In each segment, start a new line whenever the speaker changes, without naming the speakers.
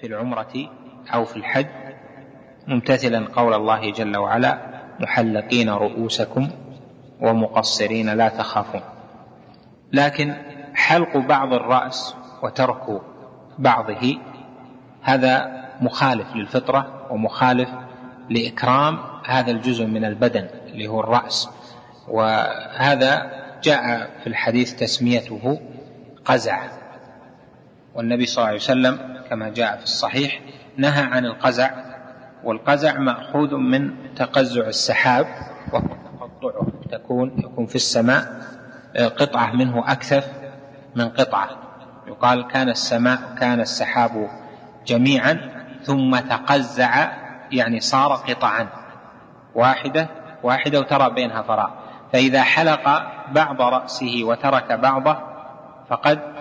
في العمرة أو في الحج ممتثلا قول الله جل وعلا محلقين رؤوسكم ومقصرين لا تخافون. لكن حلق بعض الرأس وترك بعضه هذا مخالف للفطرة ومخالف لإكرام هذا الجزء من البدن اللي هو الرأس. وهذا جاء في الحديث تسميته قزع. والنبي صلى الله عليه وسلم كما جاء في الصحيح نهى عن القزع والقزع مأخوذ من تقزع السحاب وهو تقطعه تكون يكون في السماء قطعة منه أكثف من قطعة. يقال كان السماء كان السحاب جميعا ثم تقزع يعني صار قطعا واحدة واحدة وترى بينها فراغ فإذا حلق بعض رأسه وترك بعضه فقد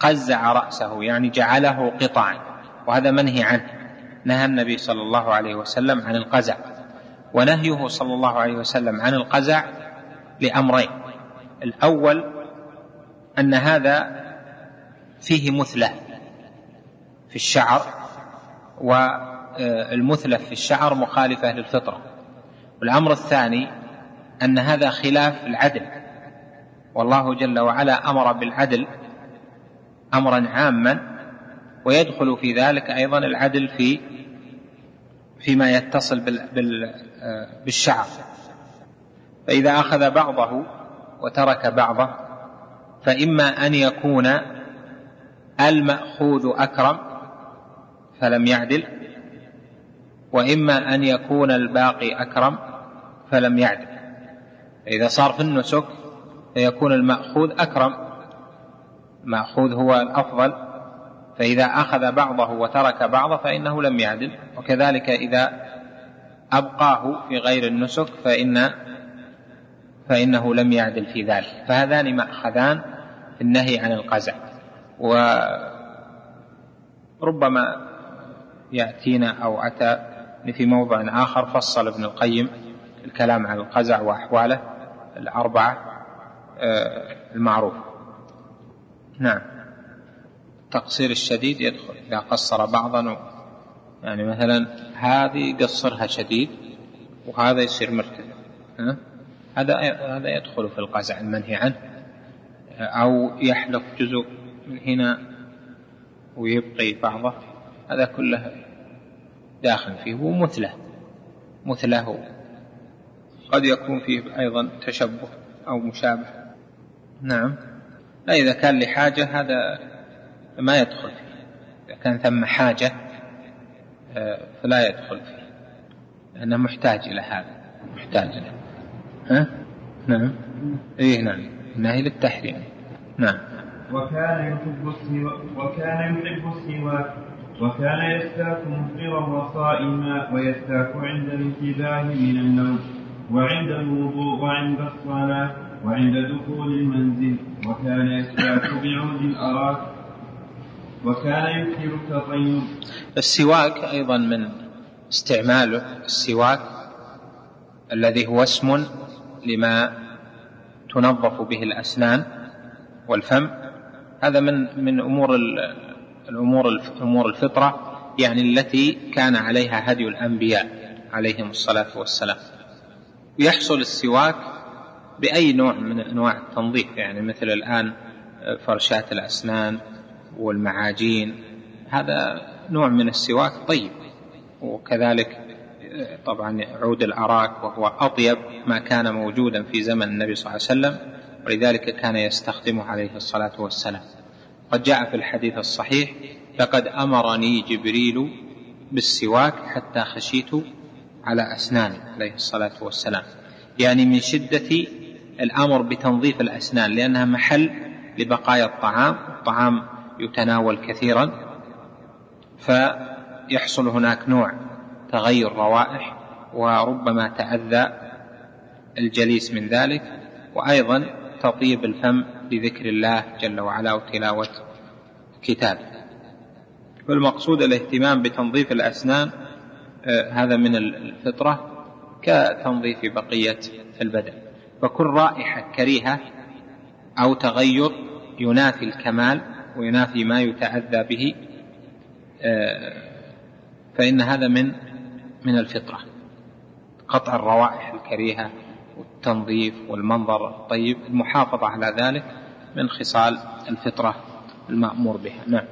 قزع رأسه يعني جعله قطعا وهذا منهي عنه. نهى النبي صلى الله عليه وسلم عن القزع. ونهيه صلى الله عليه وسلم عن القزع لأمرين. الأول أن هذا فيه مثلة في الشعر والمثلة في الشعر مخالفة للفطرة والأمر الثاني أن هذا خلاف العدل. والله جل وعلا أمر بالعدل أمرا عاما ويدخل في ذلك أيضا العدل في فيما يتصل بالشعر. فإذا أخذ بعضه وترك بعضه فإما أن يكون المأخوذ أكرم فلم يعدل وإما أن يكون الباقي أكرم فلم يعدل. فإذا صار في النسك فيكون المأخوذ أكرم. المأخوذ هو الأفضل فإذا أخذ بعضه وترك بعضه فإنه لم يعدل. وكذلك إذا أبقاه في غير النسك فإن فإنه لم يعدل في ذلك. فهذان مأخذان في النهي عن القزع. وربما يأتينا أو أتى في موضع آخر فصل ابن القيم الكلام عن القزع وأحواله الأربعة آه، المعروفة نعم. التقصير الشديد يدخل إذا قصر بعضا يعني مثلا هذه يقصرها شديد وهذا يصير مرتفع هذا هذا يدخل في القزع المنهي عنه أو يحلق جزء من هنا ويبقي بعضه هذا كله داخل فيه ومثله مثله قد يكون فيه أيضا تشبه أو مشابه. نعم. لا إذا كان لحاجة هذا ما يدخل فيه. إذا كان ثم حاجة آه، فلا يدخل فيه. لأنه محتاج إلى هذا محتاج إلى. ها؟ نعم. إيه نعم. النهي للتحريم. نعم.
وكان يحب السواك وكان يحب السواك وكان يستاك مفطرا وصائما ويستاك عند الانتباه من النوم وعند الوضوء وعند الصلاة. وعند دخول المنزل وكان يستاك بعود الأراك وكان يكثر التطيب.
السواك أيضا من استعماله السواك الذي هو اسم لما تنظف به الأسنان والفم. هذا من من أمور الأمور أمور الفطرة يعني التي كان عليها هدي الأنبياء عليهم الصلاة والسلام. يحصل السواك بأي نوع من أنواع التنظيف؟ يعني مثل الآن فرشات الأسنان والمعاجين. هذا نوع من السواك طيب. وكذلك طبعا عود الأراك وهو أطيب ما كان موجودا في زمن النبي صلى الله عليه وسلم. ولذلك كان يستخدمه عليه الصلاة والسلام. قد جاء في الحديث الصحيح لقد أمرني جبريل بالسواك حتى خشيت على أسناني عليه الصلاة والسلام. يعني من شدة الأمر بتنظيف الأسنان لأنها محل لبقايا الطعام الطعام يتناول كثيرا فيحصل هناك نوع تغير روائح وربما تأذى الجليس من ذلك وأيضا تطيب الفم بذكر الله جل وعلا وتلاوة كتابه. والمقصود الاهتمام بتنظيف الأسنان آه، هذا من الفطرة كتنظيف بقية البدن. فكل رائحة كريهة أو تغير ينافي الكمال وينافي ما يتأذى به آه، فإن هذا من من الفطرة. قطع الروائح الكريهة والتنظيف والمنظر الطيب المحافظة على ذلك من خصال الفطرة المأمور بها. نعم.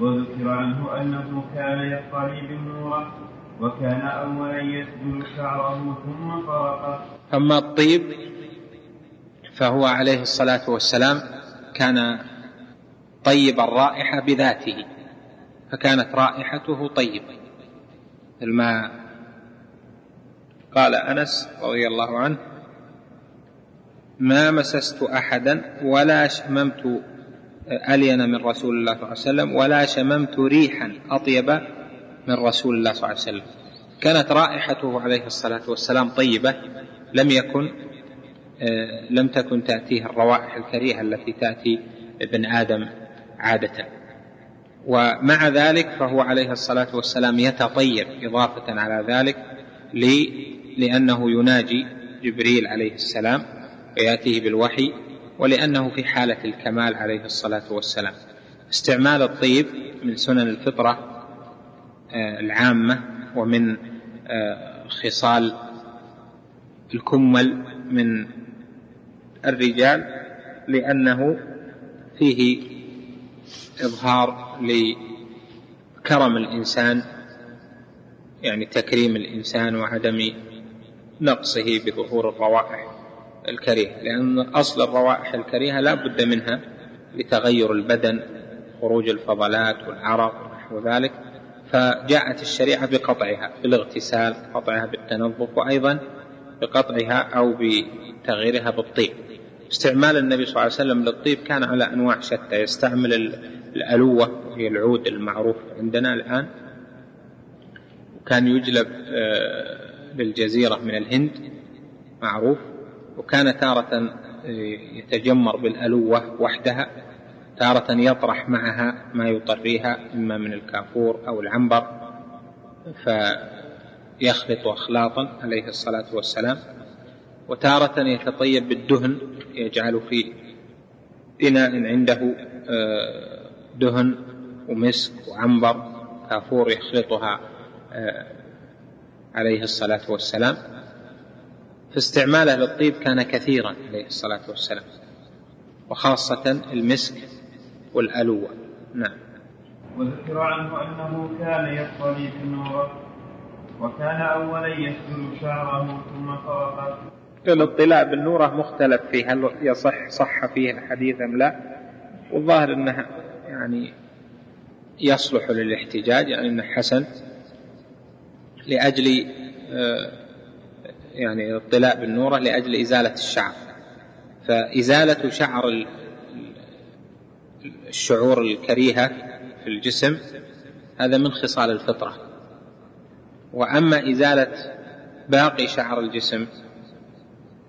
وذكر عنه أنه كان يقتلي بالنورة. وكان أولا يسجل شعره ثم فرقه
أما الطيب فهو عليه الصلاة والسلام كان طيب الرائحة بذاته فكانت رائحته طيبة. ما قال أنس رضي الله عنه ما مسست أحدا ولا شممت ألين من رسول الله صلى الله عليه وسلم ولا شممت ريحا أطيب من رسول الله صلى الله عليه وسلم. كانت رائحته عليه الصلاة والسلام طيبة لم يكن آه، لم تكن تأتيه الروائح الكريهة التي تأتي ابن آدم عادة. ومع ذلك فهو عليه الصلاة والسلام يتطيب إضافة على ذلك لأنه يناجي جبريل عليه السلام ويأتيه بالوحي ولأنه في حالة الكمال عليه الصلاة والسلام. استعمال الطيب من سنن الفطرة العامة ومن آه، خصال الكمل من الرجال لأنه فيه إظهار لكرم الإنسان يعني تكريم الإنسان وعدم نقصه بظهور الروائح الكريهة. لأن أصل الروائح الكريهة لا بد منها لتغير البدن خروج الفضلات والعرق ونحو ذلك. فجاءت الشريعة بقطعها بالاغتسال قطعها بالتنظف وأيضا بقطعها أو بتغييرها بالطيب. استعمال النبي صلى الله عليه وسلم للطيب كان على أنواع شتى. يستعمل الألوة وهي العود المعروف عندنا الآن وكان يجلب للجزيرة آه، من الهند معروف. وكان تارة آه، يتجمر بالألوة وحدها. تارة يطرح معها ما يطريها إما من الكافور أو العنبر فيخلط أخلاطا عليه الصلاة والسلام. وتارة يتطيب بالدهن يجعل في إناء عنده آه، دهن ومسك وعنبر. كافور يخلطها آه، عليه الصلاة والسلام. فاستعماله للطيب كان كثيرا عليه الصلاة والسلام. وخاصة المسك والألوة. نعم.
وذكر عنه أنه كان يصطلي في النور وكان أولا يسجل شعره ثم فرقه
الاطلاع بالنورة مختلف فيه هل يصح صح فيه الحديث أم لا؟ والظاهر أنه يعني يصلح للاحتجاج يعني أنه حسن لأجل آه، يعني الاطلاع بالنورة لأجل إزالة الشعر. فإزالة شعر الشعور الكريهة في الجسم هذا من خصال الفطرة. وأما إزالة باقي شعر الجسم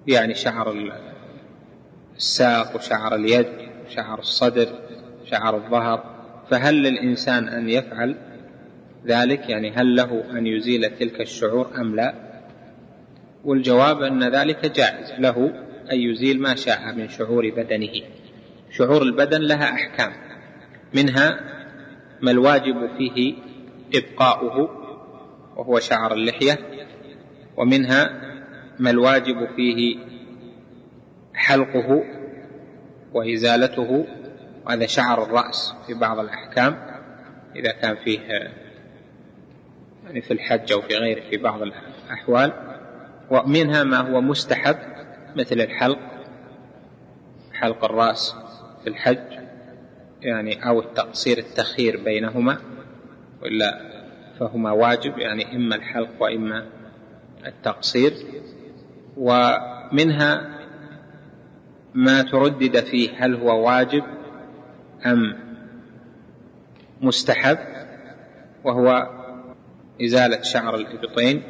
يعني شعر الساق وشعر اليد شعر الصدر شعر الظهر فهل للإنسان أن يفعل ذلك؟ يعني هل له أن يزيل تلك الشعور أم لا؟ والجواب أن ذلك جائز له أن يزيل ما شاء من شعور بدنه. شعور البدن لها أحكام منها ما الواجب فيه إبقاؤه وهو شعر اللحية ومنها ما الواجب فيه حلقه وإزالته وهذا شعر الرأس في بعض الأحكام إذا كان فيه يعني في الحج أو في غيره في بعض الأحوال ومنها ما هو مستحب مثل الحلق حلق الرأس. في الحج يعني أو التقصير التخير بينهما وإلا فهما واجب يعني إما الحلق وإما التقصير. ومنها ما تردد فيه هل هو واجب أم مستحب وهو إزالة شعر الإبطين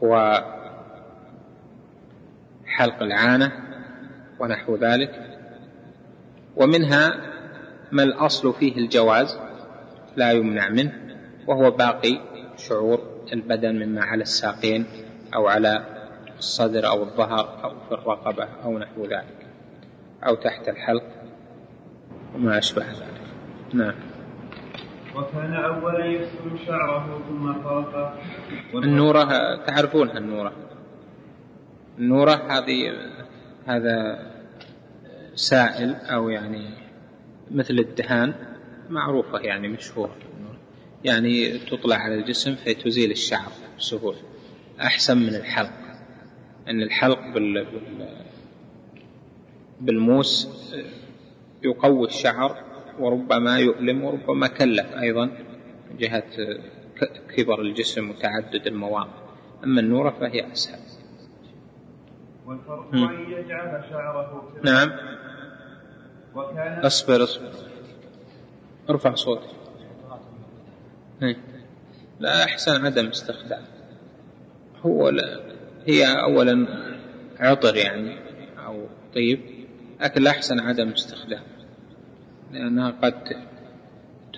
وحلق العانة ونحو ذلك. ومنها ما الأصل فيه الجواز لا يمنع منه وهو باقي شعور البدن مما على الساقين أو على الصدر أو الظهر أو في الرقبة أو نحو ذلك أو تحت الحلق وما أشبه ذلك. نعم.
وكان أولا يغسل شعره ثم فرقه
النورة تعرفونها النورة؟ النورة هذه هذا سائل أو يعني مثل الدهان معروفة يعني مشهورة. يعني تطلع على الجسم فتزيل الشعر بسهولة. أحسن من الحلق. أن الحلق بال بالموس يقوي الشعر وربما يؤلم وربما كلف. أيضا جهة كبر الجسم وتعدد المواقع. أما النورة فهي أسهل.
والفرق أن يجعل شعره
نعم. وكان أصبر أصبر. ارفع صوتك. إيه. لا أحسن عدم استخدام. هو لا هي أولا عطر يعني أو طيب. لكن الأحسن عدم استخدام لأنها قد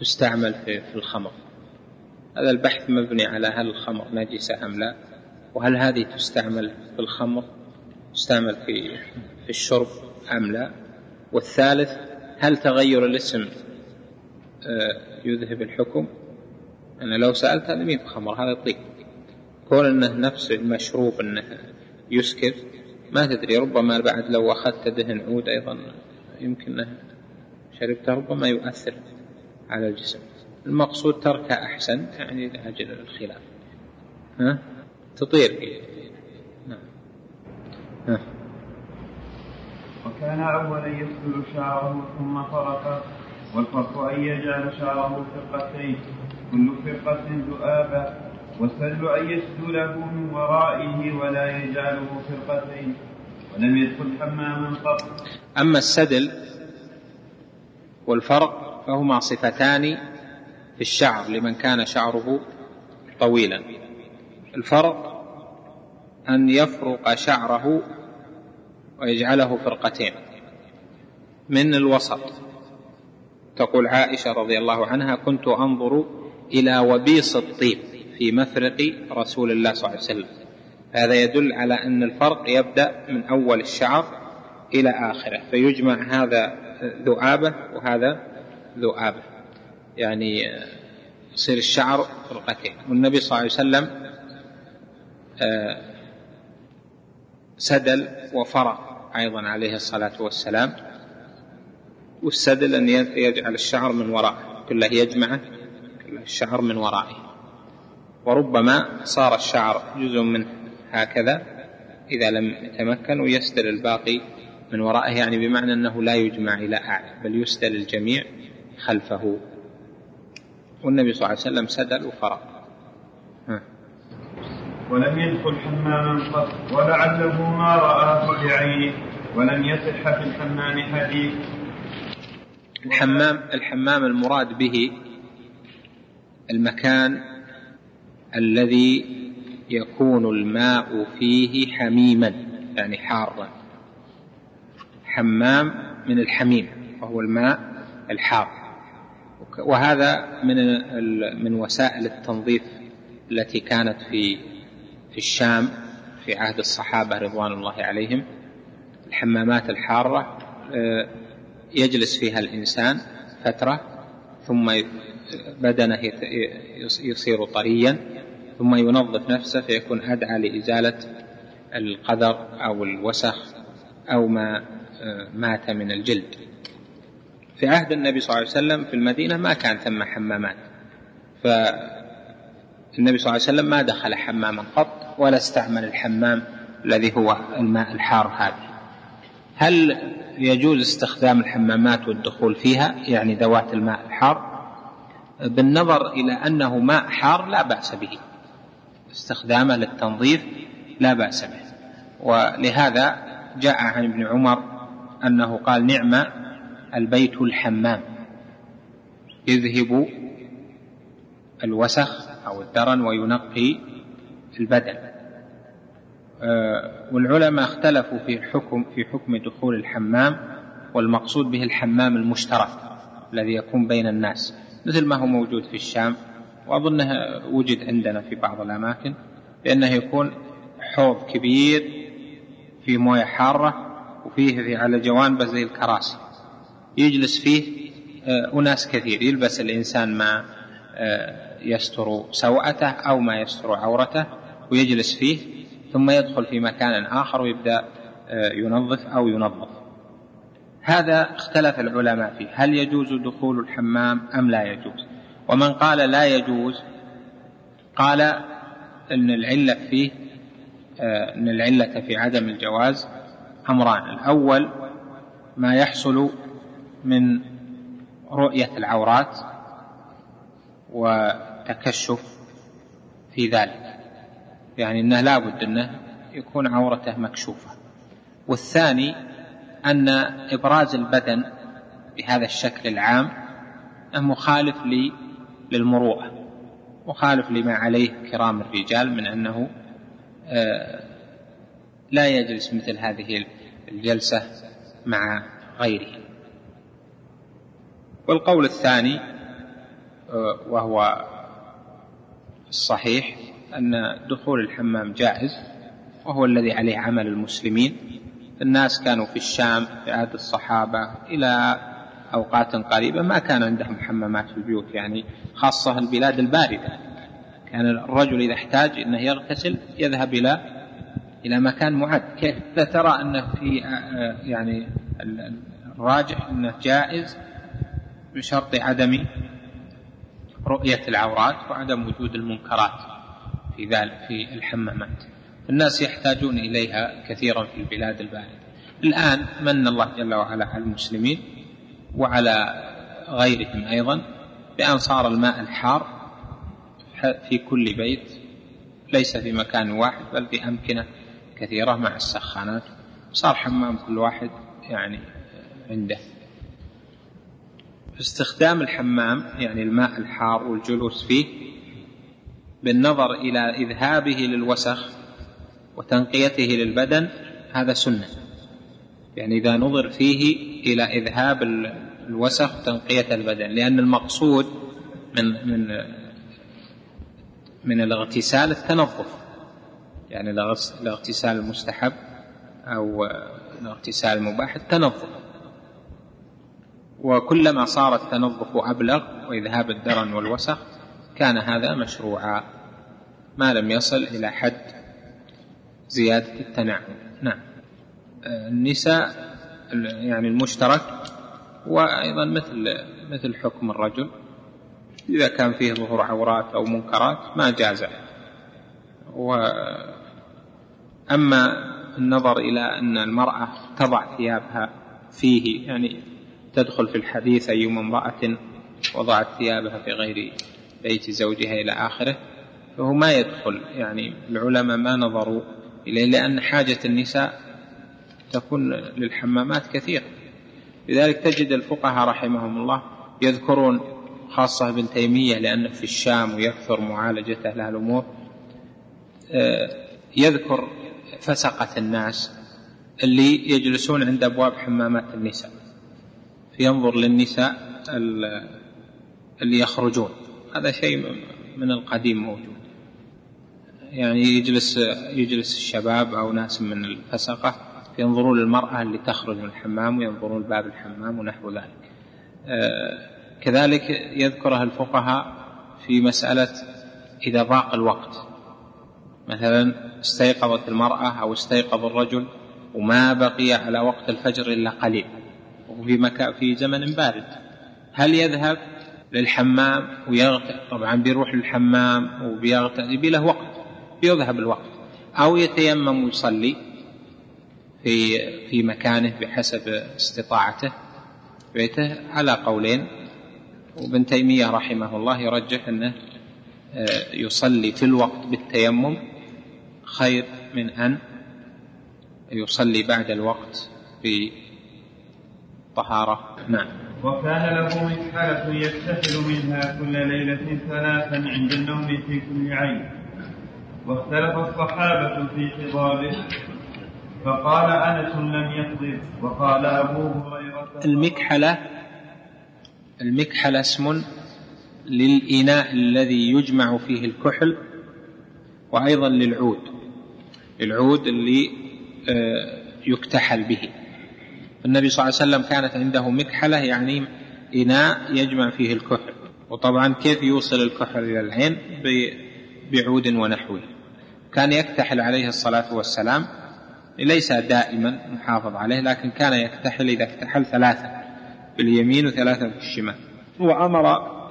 تستعمل في, في الخمر. هذا البحث مبني على هل الخمر نجسة أم لا وهل هذه تستعمل في الخمر؟ تستعمل في في الشرب أم لا؟ والثالث هل تغير الاسم آه، يذهب الحكم؟ أنا لو سألت هذا مين خمر هذا طيب. كون أنه نفس المشروب أنه يسكر ما تدري ربما بعد لو أخذت دهن عود أيضا يمكن شربته ربما يؤثر على الجسم. المقصود تركه أحسن يعني لأجل الخلاف. ها؟ تطير نعم
ها وكان أولا يسدل شعره ثم فرقه والفرق أن يجعل شعره فرقتين كل فرقة ذؤابة والسدل أن يسدله من ورائه ولا يجعله فرقتين. ولم يدخل حماما قط.
أما السدل والفرق فهما صفتان في الشعر لمن كان شعره طويلا. الفرق أن يفرق شعره ويجعله فرقتين. من الوسط. تقول عائشة رضي الله عنها كنت أنظر إلى وبيص الطيب في مفرق رسول الله صلى الله عليه وسلم. هذا يدل على أن الفرق يبدأ من أول الشعر إلى آخره. فيجمع هذا ذؤابة وهذا ذؤابة. يعني يصير الشعر فرقتين. والنبي صلى الله عليه وسلم آه، سدل وفرق أيضا عليه الصلاة والسلام. والسدل أن يجعل الشعر من وراءه كله يجمعه الشعر من ورائه. وربما صار الشعر جزء منه هكذا إذا لم يتمكن ويسدل الباقي من ورائه يعني بمعنى أنه لا يجمع إلى أعلى بل يسدل الجميع خلفه. والنبي صلى الله عليه وسلم سدل وفرق
ولم يدخل حماما قط ولعله ما رآه بعينه ولم يصح في الحمام حديث
الحمام الحمام المراد به المكان الذي يكون الماء فيه حميما يعني حارا. حمام من الحميم وهو الماء الحار. وهذا من من وسائل التنظيف التي كانت في الشام في عهد الصحابة رضوان الله عليهم الحمامات الحارة آه، يجلس فيها الإنسان فترة ثم بدنه يصير طريا ثم ينظف نفسه فيكون أدعى لإزالة القدر أو الوسخ أو ما مات من الجلد. في عهد النبي صلى الله عليه وسلم في المدينة ما كان ثم حمامات فالنبي صلى الله عليه وسلم ما دخل حماما قط ولا استعمل الحمام الذي هو الماء الحار هذا. هل يجوز استخدام الحمامات والدخول فيها؟ يعني ذوات الماء الحار. بالنظر إلى أنه ماء حار لا بأس به. استخدامه للتنظيف لا بأس به. ولهذا جاء عن ابن عمر أنه قال نعم البيت الحمام. يذهب الوسخ أو الدرن وينقي البدن. آه، والعلماء اختلفوا في حكم في حكم دخول الحمام والمقصود به الحمام المشترك الذي يكون بين الناس مثل ما هو موجود في الشام وأظنه وجد عندنا في بعض الأماكن لأنه يكون حوض كبير في موية حارة وفيه في على جوانبه زي الكراسي. يجلس فيه آه، أناس كثير. يلبس الإنسان ما آه، يستر سوءته أو ما يستر عورته ويجلس فيه ثم يدخل في مكان آخر ويبدأ آه، ينظف أو ينظف. هذا اختلف العلماء فيه. هل يجوز دخول الحمام أم لا يجوز؟ ومن قال لا يجوز قال أن العلة فيه أن العلة في عدم الجواز أمران. الأول ما يحصل من رؤية العورات وتكشف في ذلك. يعني أنه لا بد أنه يكون عورته مكشوفة. والثاني أن إبراز البدن بهذا الشكل العام مخالف للمروءة مخالف لما عليه كرام الرجال من أنه آه، لا يجلس مثل هذه الجلسة مع غيره. والقول الثاني آه، وهو الصحيح أن دخول الحمام جائز وهو الذي عليه عمل المسلمين. الناس كانوا في الشام في عهد الصحابة إلى أوقات قريبة ما كان عندهم حمامات في البيوت يعني خاصة البلاد الباردة. كان الرجل إذا احتاج أنه يغتسل يذهب إلى إلى مكان معد. كيف؟ ترى أنه في يعني الراجح أنه جائز بشرط عدم رؤية العورات وعدم وجود المنكرات. في ذلك في الحمامات. الناس يحتاجون إليها كثيرا في البلاد الباردة. الآن من الله جل وعلا على المسلمين وعلى غيرهم أيضا بأن صار الماء الحار في كل بيت ليس في مكان واحد بل في أمكنة كثيرة مع السخانات. صار حمام كل واحد يعني عنده. استخدام الحمام يعني الماء الحار والجلوس فيه بالنظر إلى إذهابه للوسخ وتنقيته للبدن هذا سنة. يعني إذا نظر فيه إلى إذهاب الوسخ وتنقية البدن لأن المقصود من من من الاغتسال التنظف. يعني الاغتسال المستحب أو الاغتسال المباح التنظف. وكلما صار التنظف أبلغ وإذهاب الدرن والوسخ كان هذا مشروعا. ما لم يصل إلى حد زيادة التنعم. نعم. النساء يعني المشترك وأيضا مثل مثل حكم الرجل. إذا كان فيه ظهور عورات أو منكرات ما جاز. وأما النظر إلى أن المرأة تضع ثيابها فيه يعني تدخل في الحديث أيما امرأة وضعت ثيابها في غير بيت زوجها إلى آخره فهو ما يدخل يعني العلماء ما نظروا إليه لأن حاجة النساء تكون للحمامات كثيرة لذلك تجد الفقهاء رحمهم الله يذكرون خاصة ابن تيمية لأنه في الشام ويكثر معالجة أهل الأمور آه، يذكر فسقة الناس اللي يجلسون عند أبواب حمامات النساء فينظر للنساء اللي يخرجون. هذا شيء من القديم موجود. يعني يجلس يجلس الشباب أو ناس من الفسقة ينظرون للمرأة اللي تخرج من الحمام وينظرون باب الحمام ونحو ذلك. آه، كذلك يذكرها الفقهاء في مسألة إذا ضاق الوقت. مثلا استيقظت المرأة أو استيقظ الرجل وما بقي على وقت الفجر إلا قليل. وفي مكان في زمن بارد. هل يذهب للحمام ويغتسل طبعا بيروح للحمام وبيغتسل يبي له وقت. بيذهب الوقت. أو يتيمم ويصلي في في مكانه بحسب استطاعته. بيته على قولين. وابن تيمية رحمه الله يرجح أنه آه، يصلي في الوقت بالتيمم خير من أن يصلي بعد الوقت بطهارة. نعم.
وكان له مسحلة يكتحل منها كل ليلة ثلاثا عند النوم في كل عين. واختلف الصحابة في خضابه فقال أنس لم يخضب وقال أبو هريرة
المكحلة المكحل اسم للإناء الذي يجمع فيه الكحل وأيضا للعود. العود اللي آه، يكتحل به. النبي صلى الله عليه وسلم كانت عنده مكحلة يعني إناء يجمع فيه الكحل. وطبعا كيف يوصل الكحل إلى العين؟ بعود ونحوه. كان يكتحل عليه الصلاة والسلام ليس دائما محافظ عليه لكن كان يكتحل إذا اكتحل ثلاثة باليمين وثلاثة بالشمال. وأمر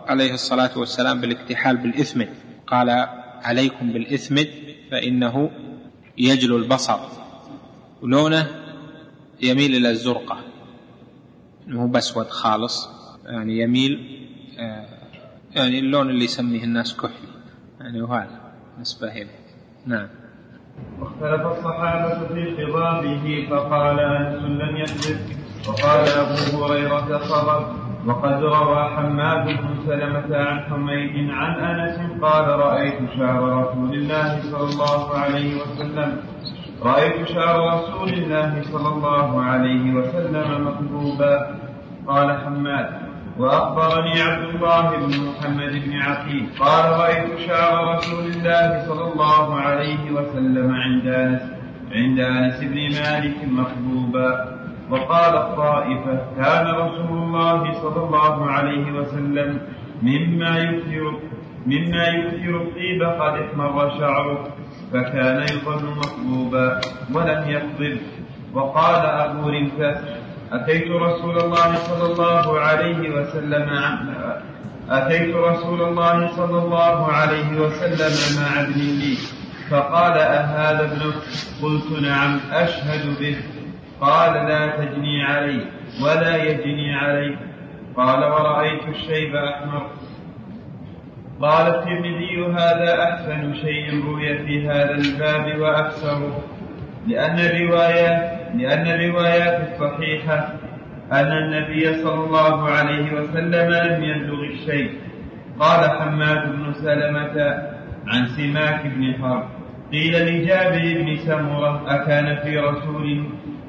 عليه الصلاة والسلام بالاكتحال بالإثمد قال عليكم بالإثمد فإنه يجلو البصر. ولونه يميل إلى الزرقة. مو بأسود خالص يعني يميل آه، يعني اللون اللي يسميه الناس كحلي يعني وهذا نسبة إليه نعم.
واختلف الصحابة في خضابه فقال أنس لم يكذب وقال أبو هريرة صبر وقد روى حماد بن سلمة عن حميد عن أنس قال رأيت شعر رسول الله صلى الله عليه وسلم. رأيت شعر رسول الله صلى الله عليه وسلم مكذوبا. قال حماد وأخبرني عبد الله بن محمد بن عقيل. قال رأيت شعر رسول الله صلى الله عليه وسلم عند أنس عند أنس بن مالك مكذوبا وقال الطائفة كان رسول الله صلى الله عليه وسلم مما يكثر مما يكثر الطيب قد احمر شعره فكان يظن مطلوبا ولم يقبل وقال أبو رمثة أتيت رسول الله صلى الله عليه وسلم أتيت رسول الله صلى الله عليه وسلم مع ابن لي فقال أهذا ابنك؟ قلت نعم أشهد به. قال لا تجني علي ولا يجني علي. قال ورأيت الشيب أحمر. قال الترمذي هذا أحسن شيء روي في هذا الباب وأكثره لأن الروايات لأن الروايات الصحيحة أن النبي صلى الله عليه وسلم لم يبلغ الشيء. قال حماد بن سلمة عن سماك بن حرب قيل لجابر بن سمرة أكان في رسول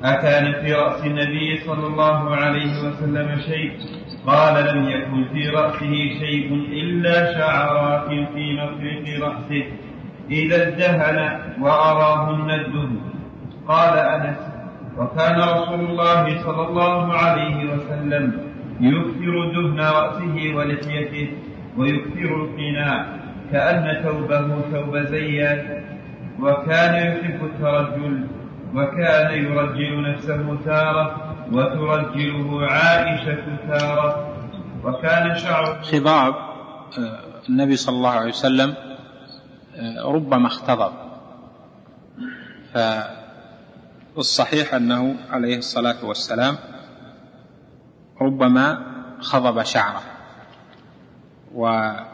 أكان في رأس النبي صلى الله عليه وسلم شيء؟ قال لم يكن في رأسه شيء إلا شعرات في مفرق رأسه. إذا ازدهن وأراهن الدهن. قال أنس وكان رسول الله صلى الله عليه وسلم يكثر دهن رأسه ولحيته ويكثر القناع كأن ثوبه ثوب زيات وكان يحب الترجل وكان يرجل نفسه تارة وترجله عائشة تارة وكان شعر
خضاب آه، النبي صلى الله عليه وسلم آه، ربما اختضب. فالصحيح أنه عليه الصلاة والسلام ربما خضب شعره وأثبت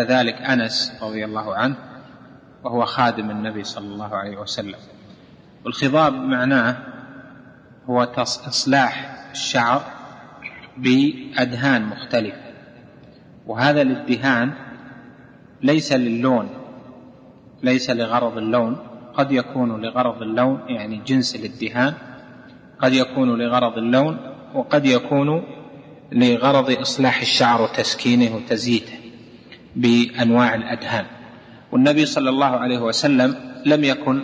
ذلك أنس رضي الله عنه وهو خادم النبي صلى الله عليه وسلم. والخضاب معناه هو إصلاح الشعر بأدهان مختلفة وهذا الإدهان ليس للون ليس لغرض اللون قد يكون لغرض اللون يعني جنس الادهان قد يكون لغرض اللون وقد يكون لغرض إصلاح الشعر وتسكينه وتزييته بأنواع الأدهان. والنبي صلى الله عليه وسلم لم يكن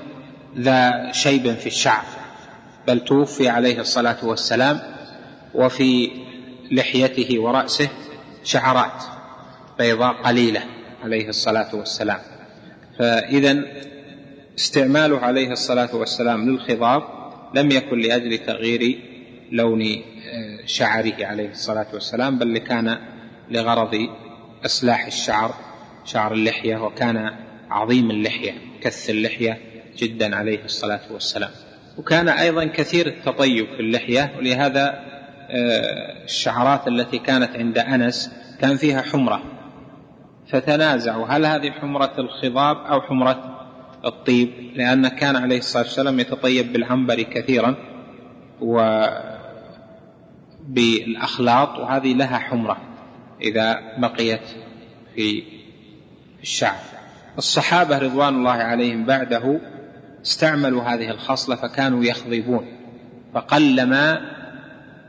ذا شيب في الشعر بل توفي عليه الصلاة والسلام وفي لحيته ورأسه شعرات بيضاء قليلة عليه الصلاة والسلام. فاذا استعماله عليه الصلاة والسلام للخضاب لم يكن لأجل تغيير لون آه، شعره عليه الصلاة والسلام بل كان لغرض إصلاح الشعر شعر اللحية وكان عظيم اللحية كث اللحية جدا عليه الصلاة والسلام. وكان أيضا كثير التطيب في اللحية ولهذا آه، الشعرات التي كانت عند أنس كان فيها حمرة فتنازعوا. هل هذه حمرة الخضاب أو حمرة الطيب لأن كان عليه الصلاة والسلام يتطيب بالعنبر كثيرا وبالأخلاط وهذه لها حمرة إذا بقيت في الشعر. الصحابة رضوان الله عليهم بعده استعملوا هذه الخصلة فكانوا يخضبون فقلما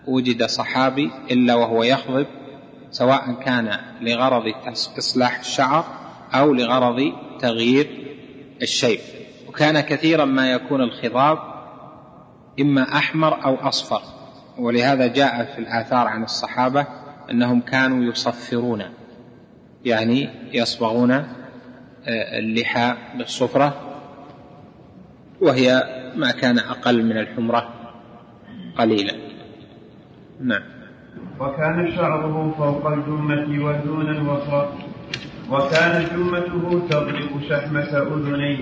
وجد صحابي إلا وهو يخضب سواء كان لغرض إصلاح الشعر أو لغرض تغيير الشيب وكان كثيرا ما يكون الخضاب إما أحمر أو أصفر. ولهذا جاء في الآثار عن الصحابة أنهم كانوا يصفرون يعني يصبغون آه، اللحى بالصفرة وهي ما كان أقل من الحمرة قليلا. نعم.
وكان شعره فوق الجمة ودون الوسط وكانت جمته تضرب شحمة أذنيه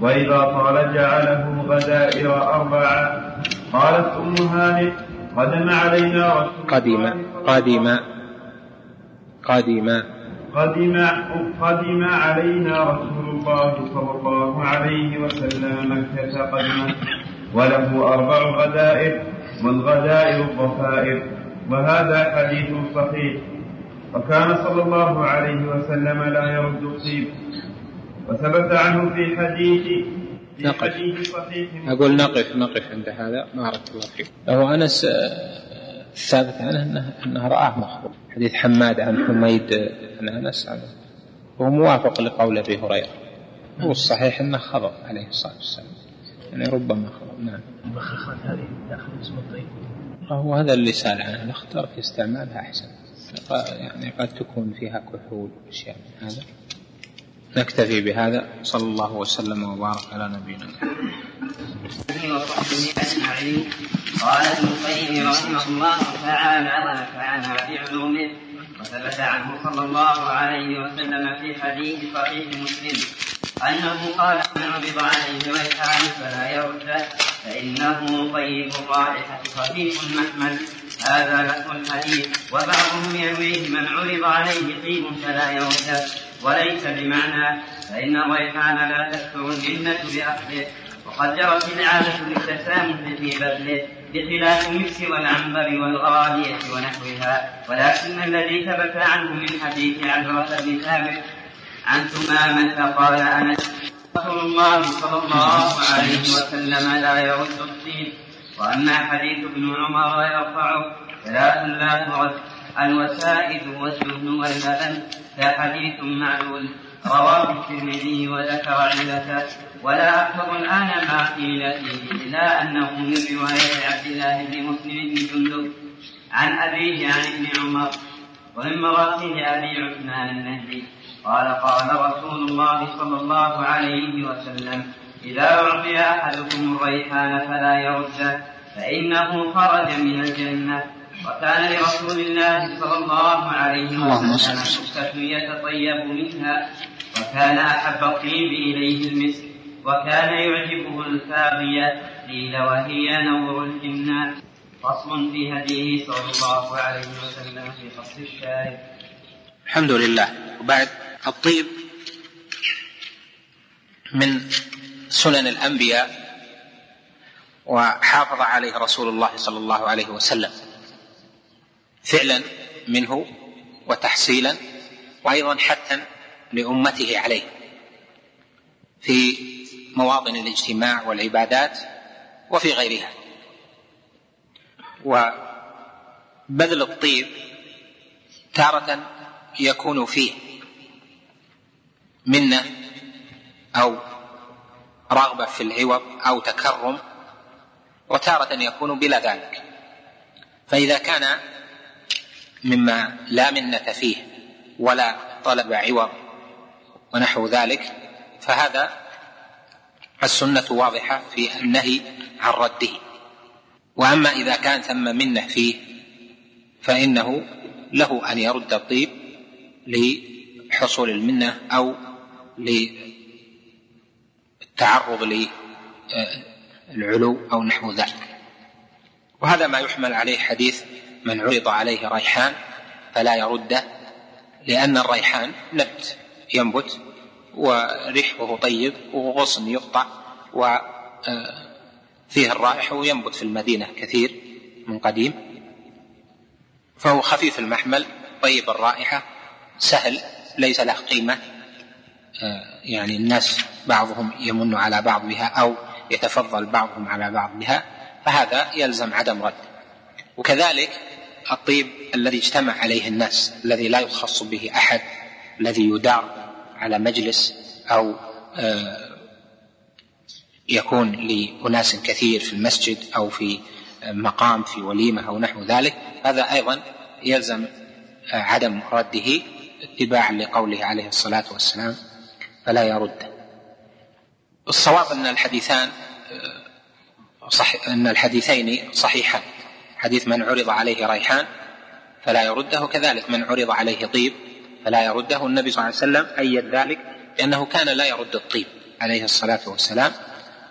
وإذا طال جعله غدائر أربعة قالت أم هانئ قدم علينا رسول
قدم قدم قدم
قدم قدم علينا رسول الله صلى الله عليه وسلم مكة قدما وله أربع غدائر والغدائر الضفائر وهذا حديث صحيح. وكان صلى الله عليه وسلم لا يرد الطيب. وثبت عنه في حديث
نقف. أقول نقف نقف عند هذا. بارك الله فيك. هو أنس الثابت عنه أنه, أنه رآه مخبوط حديث حماد عن حميد عن أنس عنه هو موافق لقول أبي هريرة. هو الصحيح أنه خبر عليه الصلاة والسلام. يعني ربما خبر. نعم.
المخخات هذه داخل اسم الطيب.
هو هذا اللي سأل عنه. نختار في استعمالها أحسن. يعني قد تكون فيها كحول وأشياء من هذا. نكتفي بهذا. صلى الله وسلم وبارك على نبينا
اجمعين قال ابن القيم رحمه الله تعالى ونفعنا بعلومه وثبت عنه صلى الله عليه وسلم في حديث صحيح مسلم انه قال من عرض عليه ريحان فلا يرد فانه طيب الرائحه خفيف المحمل هذا لفظ الحديث وبعضهم يرويه من عرض عليه طيب فلا يرد وليس بمعنى فإن الريحان لا تكثر المنة بأخذه. وقد جرت العادة للتسامح في بذله بخلاف المكس والعنبر والغالية ونحوها. ولكن الذي ثبت عنه من حديث عجرة بن ثابت عن ثمامة قال أنس رسول الله صلى الله عليه وسلم لا يرد الطين وأما حديث ابن عمر يرفعه ثلاث لا الوسائد والدهن واللبن كحديث معلول. رواه الترمذي وذكر علته ولا أكثر الآن ما قيل فيه إلا أنه من رواية عبد الله بن مسلم بن جندب. عن أبيه عن ابن عمر. ومن مراسيل أبي عثمان النهدي. قال قال رسول الله صلى الله عليه وسلم إذا أعطي أحدكم الريحان فلا يرده فإنه خرج من الجنة. وكان لرسول الله صلى الله عليه وسلم حفة يتطيب منها وكان أحب الطيب إليه المسك وكان يعجبه الفاغية قيل وهي نور الجنات فصل في هديه صلى الله عليه وسلم في فصل الشارع
الحمد لله. وبعد الطيب من سنن الأنبياء وحافظ عليه رسول الله صلى الله عليه وسلم فعلا منه وتحصيلا وأيضا حثا لأمته عليه في مواطن الاجتماع والعبادات وفي غيرها. وبذل الطيب تارة يكون فيه منة أو رغبة في العوض أو تكرم وتارة يكون بلا ذلك. فإذا كان مما لا منة فيه ولا طلب عوض ونحو ذلك فهذا السنة واضحة في النهي عن رده. وأما إذا كان ثم منة فيه فإنه له أن يرد الطيب لحصول المنة أو للتعرض للعلو أو نحو ذلك. وهذا ما يحمل عليه حديث من عرض عليه ريحان فلا يرده لأن الريحان نبت ينبت وريحه طيب وغصن يقطع وفيه الرائحة وينبت في المدينة كثير من قديم. فهو خفيف المحمل طيب الرائحة سهل ليس له قيمة يعني الناس بعضهم يمن على بعض بها أو يتفضل بعضهم على بعض بها فهذا يلزم عدم رد. وكذلك الطيب الذي اجتمع عليه الناس الذي لا يخص به أحد الذي يدار على مجلس أو آه، يكون لأناس كثير في المسجد أو في مقام في وليمة أو نحو ذلك هذا أيضا يلزم عدم رده اتباعا لقوله عليه الصلاة والسلام فلا يرد. الصواب أن الحديثان صح أن الحديثين صحيحان. حديث من عرض عليه ريحان فلا يرده كذلك من عرض عليه طيب فلا يرده النبي صلى الله عليه وسلم أيد ذلك لأنه كان لا يرد الطيب عليه الصلاة والسلام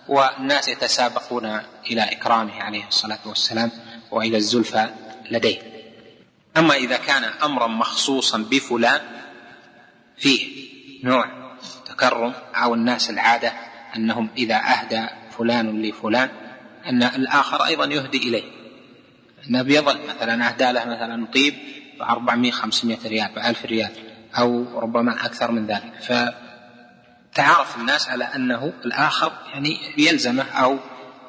والناس يتسابقون إلى إكرامه عليه الصلاة والسلام وإلى الزلفى لديه. أما إذا كان أمرا مخصوصا بفلان فيه نوع تكرم أو الناس العادة أنهم إذا أهدى فلان لفلان أن الآخر أيضا يهدي إليه. أنه بيظل مثلا أهدى له مثلا طيب ب 400 500 ريال ب 1000 ريال أو ربما أكثر من ذلك. فتعارف الناس على أنه الآخر يعني يلزمه أو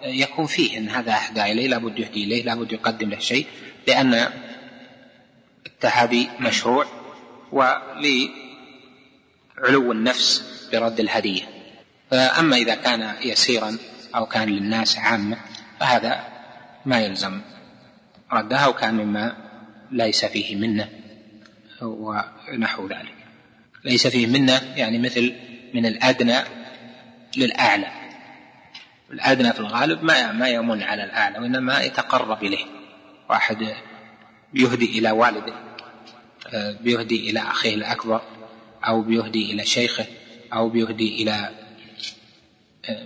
يكون فيه أن هذا أهدى إليه لابد يهدي إليه لابد يقدم له شيء لأن التهابي مشروع ولعلو النفس برد الهدية. أما إذا كان يسيرا أو كان للناس عامة فهذا ما يلزم ردها وكان مما ليس فيه منة ونحو ذلك. ليس فيه منة يعني مثل من الأدنى للأعلى. الأدنى في الغالب ما ما يمن على الأعلى وإنما يتقرب إليه. واحد يهدي إلى والده بيهدي إلى أخيه الأكبر أو بيهدي إلى شيخه أو بيهدي إلى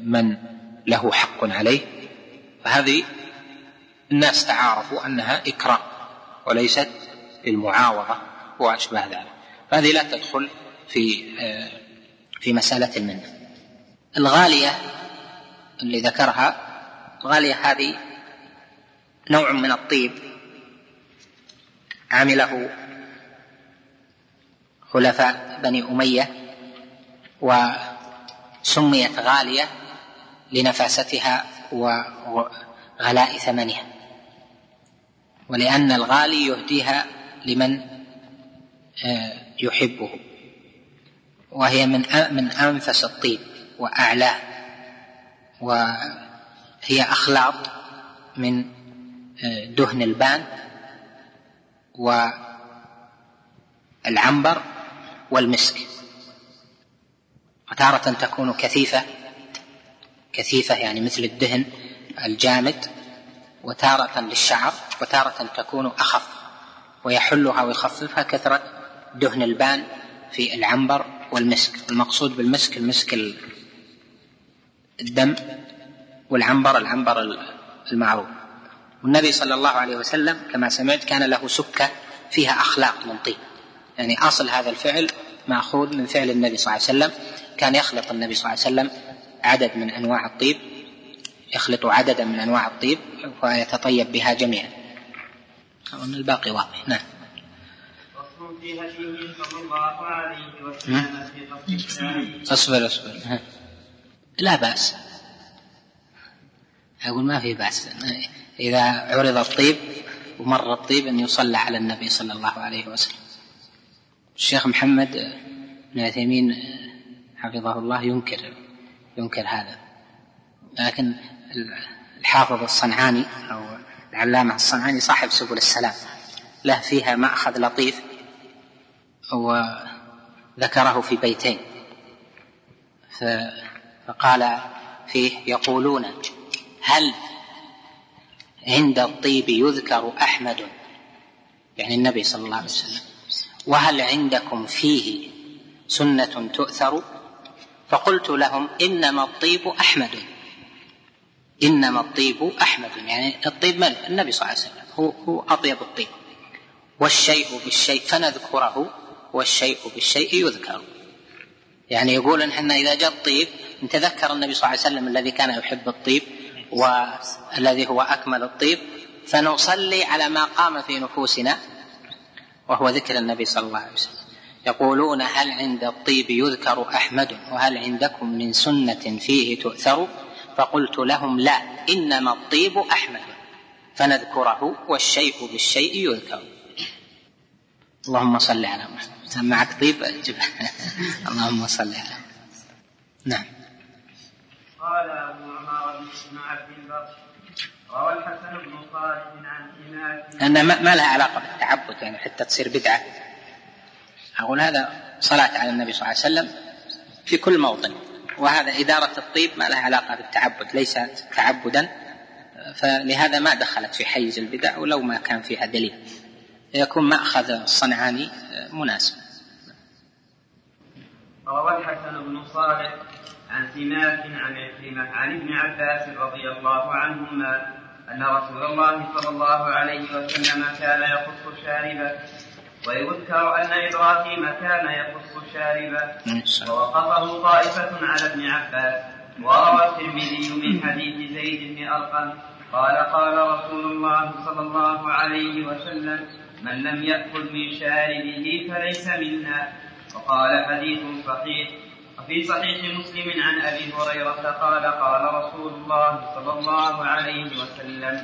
من له حق عليه فهذه الناس تعارفوا أنها إكرام وليست للمعاوضة وأشباه ذلك. فهذه لا تدخل في في مسألة المنة. الغالية اللي ذكرها الغالية هذه نوع من الطيب عمله خلفاء بني أمية وسميت غالية لنفاستها وغلاء ثمنها. ولأن الغالي يهديها لمن آه، يحبه وهي من من أنفس الطيب وأعلاه وهي أخلاط من آه، دهن البان والعنبر والمسك. وتارة تكون كثيفة. كثيفة يعني مثل الدهن الجامد وتارة للشعر وتارة تكون أخف ويحلها ويخففها كثرة دهن البان في العنبر والمسك. المقصود بالمسك المسك الدم والعنبر العنبر المعروف. والنبي صلى الله عليه وسلم كما سمعت كان له سكة فيها أخلاق من طيب يعني أصل هذا الفعل مأخوذ من فعل النبي صلى الله عليه وسلم. كان يخلط النبي صلى الله عليه وسلم عدد من أنواع الطيب يخلط عددا من أنواع الطيب ويتطيب بها جميعا. أظن الباقي واضح. نعم. في هديه صلى الله عليه وسلم في اصبر اصبر لا بأس. أقول ما في بأس. إذا عرض الطيب ومر الطيب أن يصلى على النبي صلى الله عليه وسلم. الشيخ محمد بن عثيمين حفظه الله ينكر ينكر هذا. لكن الحافظ الصنعاني أو العلامة الصنعاني صاحب سبل السلام له فيها مأخذ لطيف وذكره في بيتين. فقال فيه يقولون هل عند الطيب يذكر أحمد؟ يعني النبي صلى الله عليه وسلم. وهل عندكم فيه سنة تؤثر؟ فقلت لهم إنما الطيب أحمد. إنما الطيب أحمد. يعني الطيب من؟ النبي صلى الله عليه وسلم. هو, هو أطيب الطيب. والشيء بالشيء فنذكره والشيء بالشيء يذكر. يعني يقول إن إحنا إذا جاء الطيب نتذكر النبي صلى الله عليه وسلم الذي كان يحب الطيب والذي هو أكمل الطيب. فنصلي على ما قام في نفوسنا وهو ذكر النبي صلى الله عليه وسلم. يقولون هل عند الطيب يذكر أحمد وهل عندكم من سنة فيه تؤثر؟ فقلت لهم لا إنما الطيب أحمد فنذكره والشيء بالشيء يذكر. اللهم صل على محمد. معك طيب؟ أجب. اللهم صل على نعم.
قال أبو عمار بن عبد البر روى الحسن بن صالح عن سماك
لأن ما لها علاقة بالتعبد يعني حتى تصير بدعة. أقول هذا صلاة على النبي صلى الله عليه وسلم في كل موطن وهذا إدارة الطيب ما لها علاقة بالتعبد ليس تعبدا. فلهذا ما دخلت في حيز البدع ولو ما كان فيها دليل. يكون مأخذ الصنعاني مناسب.
روى الحسن بن صالح عن سماك عن عكرمة عن ابن عباس رضي الله عنهما أن رسول الله صلى الله عليه وسلم كان يقص شاربه ويذكر أن إبراهيم كان يقص شاربه ووقفه طائفة على ابن عباس. وروى الترمذي من حديث زيد بن أرقم قال قال رسول الله صلى الله عليه وسلم من لم يأكل من شاربه فليس منا. وقال حديث صحيح. وفي صحيح مسلم عن أبي هريرة قال قال رسول الله صلى الله عليه وسلم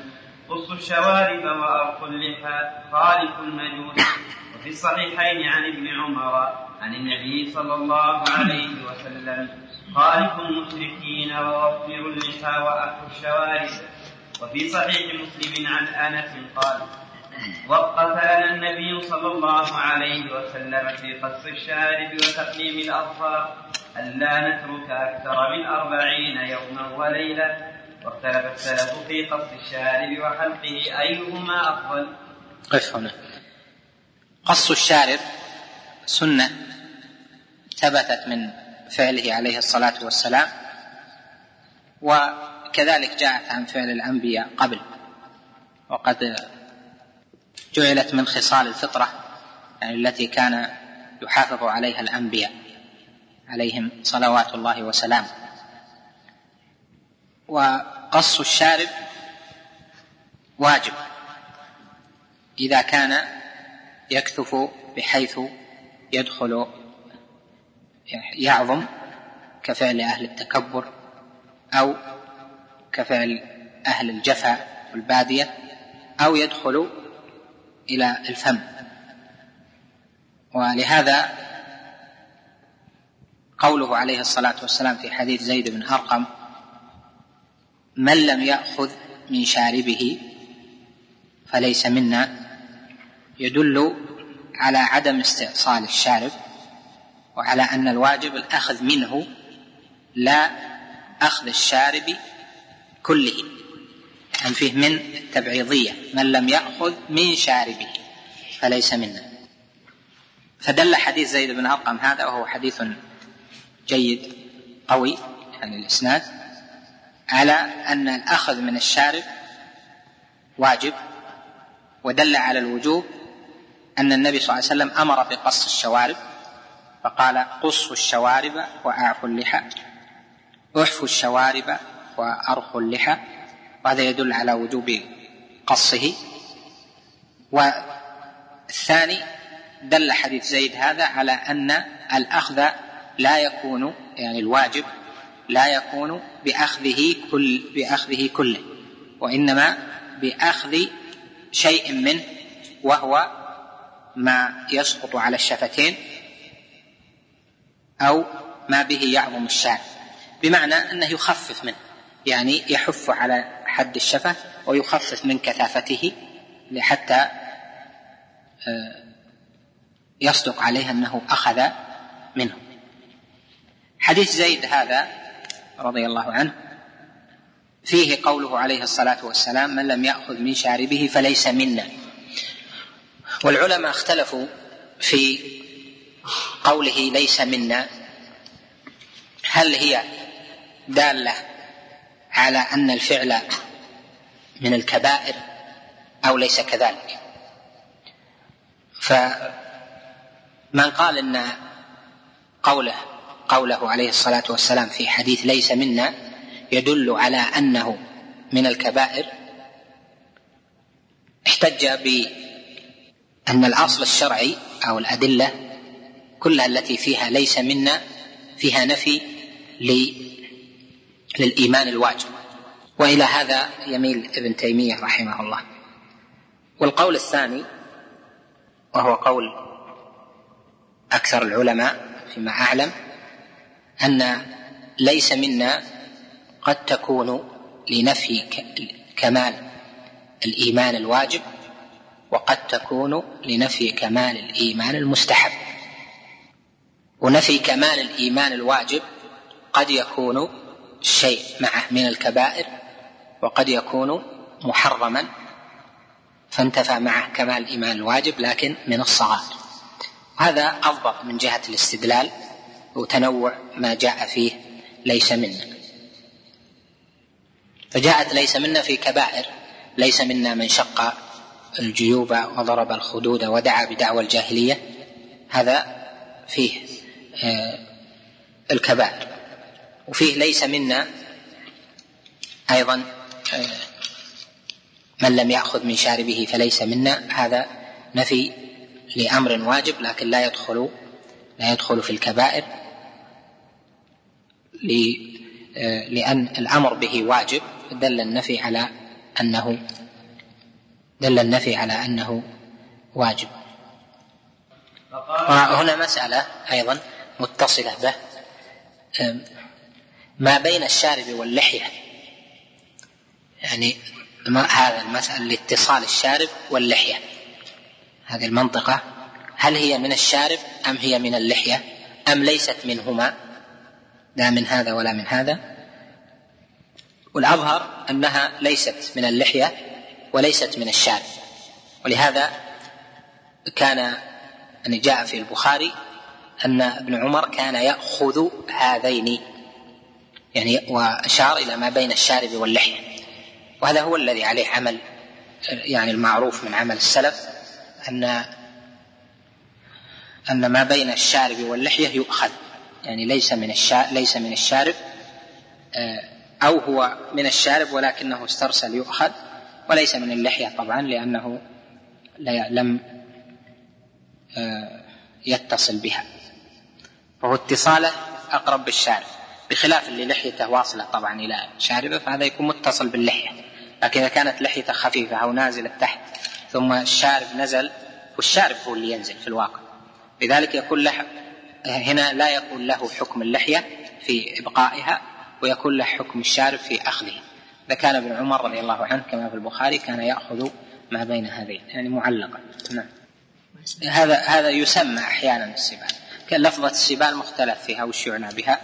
قصوا الشوارب وأرقوا اللحى خالق المجوس. وفي الصحيحين عن ابن عمر عن النبي صلى الله عليه وسلم. خالق المشركين ووفروا اللحى وارقوا الشوارب. وفي صحيح مسلم عن أنس قال وقف لنا النبي صلى الله عليه وسلم في قص الشارب وتقليم الأظفار. ألا نترك أكثر من أربعين يوما وليلة. واختلف السلف في قص الشارب وحلقه أيهما أفضل.
قف هنا قص الشارب سنة ثبتت من فعله عليه الصلاة والسلام وكذلك جاءت عن فعل الأنبياء قبل. وقد جعلت من خصال الفطرة يعني التي كان يحافظ عليها الأنبياء عليهم صلوات الله وسلامه وقص الشارب واجب إذا كان يكثف بحيث يدخل يعظم كفعل أهل التكبر أو كفعل أهل الجفا والبادية أو يدخل إلى الفم. ولهذا قوله عليه الصلاة والسلام في حديث زيد بن أرقم من لم يأخذ من شاربه فليس منا يدل على عدم استئصال الشارب وعلى أن الواجب الأخذ منه لا أخذ الشارب كله أن فيه من التبعيضية من لم يأخذ من شاربه فليس منا فدل حديث زيد بن أرقم هذا وهو حديث جيد قوي يعني الإسناد على أن الأخذ من الشارب واجب ودل على الوجوب أن النبي صلى الله عليه وسلم أمر بقص الشوارب فقال قصوا الشوارب وأعفوا اللحى أحفوا الشوارب وأرخوا اللحى. وهذا يدل على وجوب قصه. والثاني دل حديث زيد هذا على أن الأخذ لا يكون يعني الواجب لا يكون بأخذه كل بأخذه كله وإنما بأخذ شيء منه وهو ما يسقط على الشفتين أو ما به يعظم الشارع بمعنى أنه يخفف منه يعني يحف على حد الشفة ويخفف من كثافته حتى آه، يصدق عليه أنه أخذ منه. حديث زيد هذا رضي الله عنه فيه قوله عليه الصلاة والسلام من لم يأخذ من شاربه فليس منا. والعلماء اختلفوا في قوله ليس منا. هل هي دالة على أن الفعل من الكبائر أو ليس كذلك؟ فمن قال إن قوله قوله عليه الصلاة والسلام في حديث ليس منا يدل على أنه من الكبائر احتج بأن الأصل الشرعي أو الأدلة كلها التي فيها ليس منا فيها نفي للإيمان الواجب. وإلى هذا يميل ابن تيمية رحمه الله. والقول الثاني وهو قول أكثر العلماء فيما أعلم أن ليس منا قد تكون لنفي كمال الإيمان الواجب وقد تكون لنفي كمال الإيمان المستحب. ونفي كمال الإيمان الواجب قد يكون شيء معه من الكبائر وقد يكون محرما فانتفى معه كمال الإيمان الواجب لكن من الصغائر. هذا اضبط من جهة الاستدلال وتنوع ما جاء فيه ليس منا. فجاءت ليس منا في كبائر ليس منا من شق الجيوب وضرب الخدود ودعا بدعوى الجاهلية هذا فيه آه، الكبائر. وفيه ليس منا أيضا آه، من لم يأخذ من شاربه فليس منا هذا نفي لأمر واجب لكن لا يدخل لا يدخل في الكبائر آه، لأن الأمر به واجب دل النفي على أنه دل النفي على أنه واجب. وهنا مسألة أيضا متصلة به. ما بين الشارب واللحية. يعني ما هذا المسألة لاتصال الشارب واللحية. هذه المنطقة. هل هي من الشارب أم هي من اللحية؟ أم ليست منهما؟ لا من هذا ولا من هذا. والأظهر أنها ليست من اللحية. وليست من الشارب ولهذا كان أن جاء في البخاري أن ابن عمر كان يأخذ هذين يعني وأشار إلى ما بين الشارب واللحية. وهذا هو الذي عليه عمل يعني المعروف من عمل السلف أن أن ما بين الشارب واللحية يؤخذ. يعني ليس من ليس من الشارب آه، أو هو من الشارب ولكنه استرسل يؤخذ. وليس من اللحية طبعا لأنه لم آه، يتصل بها. فهو اتصاله أقرب بالشارب بخلاف اللي لحيته واصلة طبعا إلى شاربه فهذا يكون متصل باللحية. لكن إذا كانت لحيته خفيفة أو نازلة تحت ثم الشارب نزل والشارب هو اللي ينزل في الواقع. لذلك يكون له هنا لا يكون له حكم اللحية في إبقائها ويكون له حكم الشارب في أخذه. إذا كان ابن عمر رضي الله عنه كما في البخاري كان يأخذ ما بين هذين يعني معلقا نعم. هذا هذا يسمى أحيانا السبال. لفظة السبال مختلف فيها وش يعنى بها؟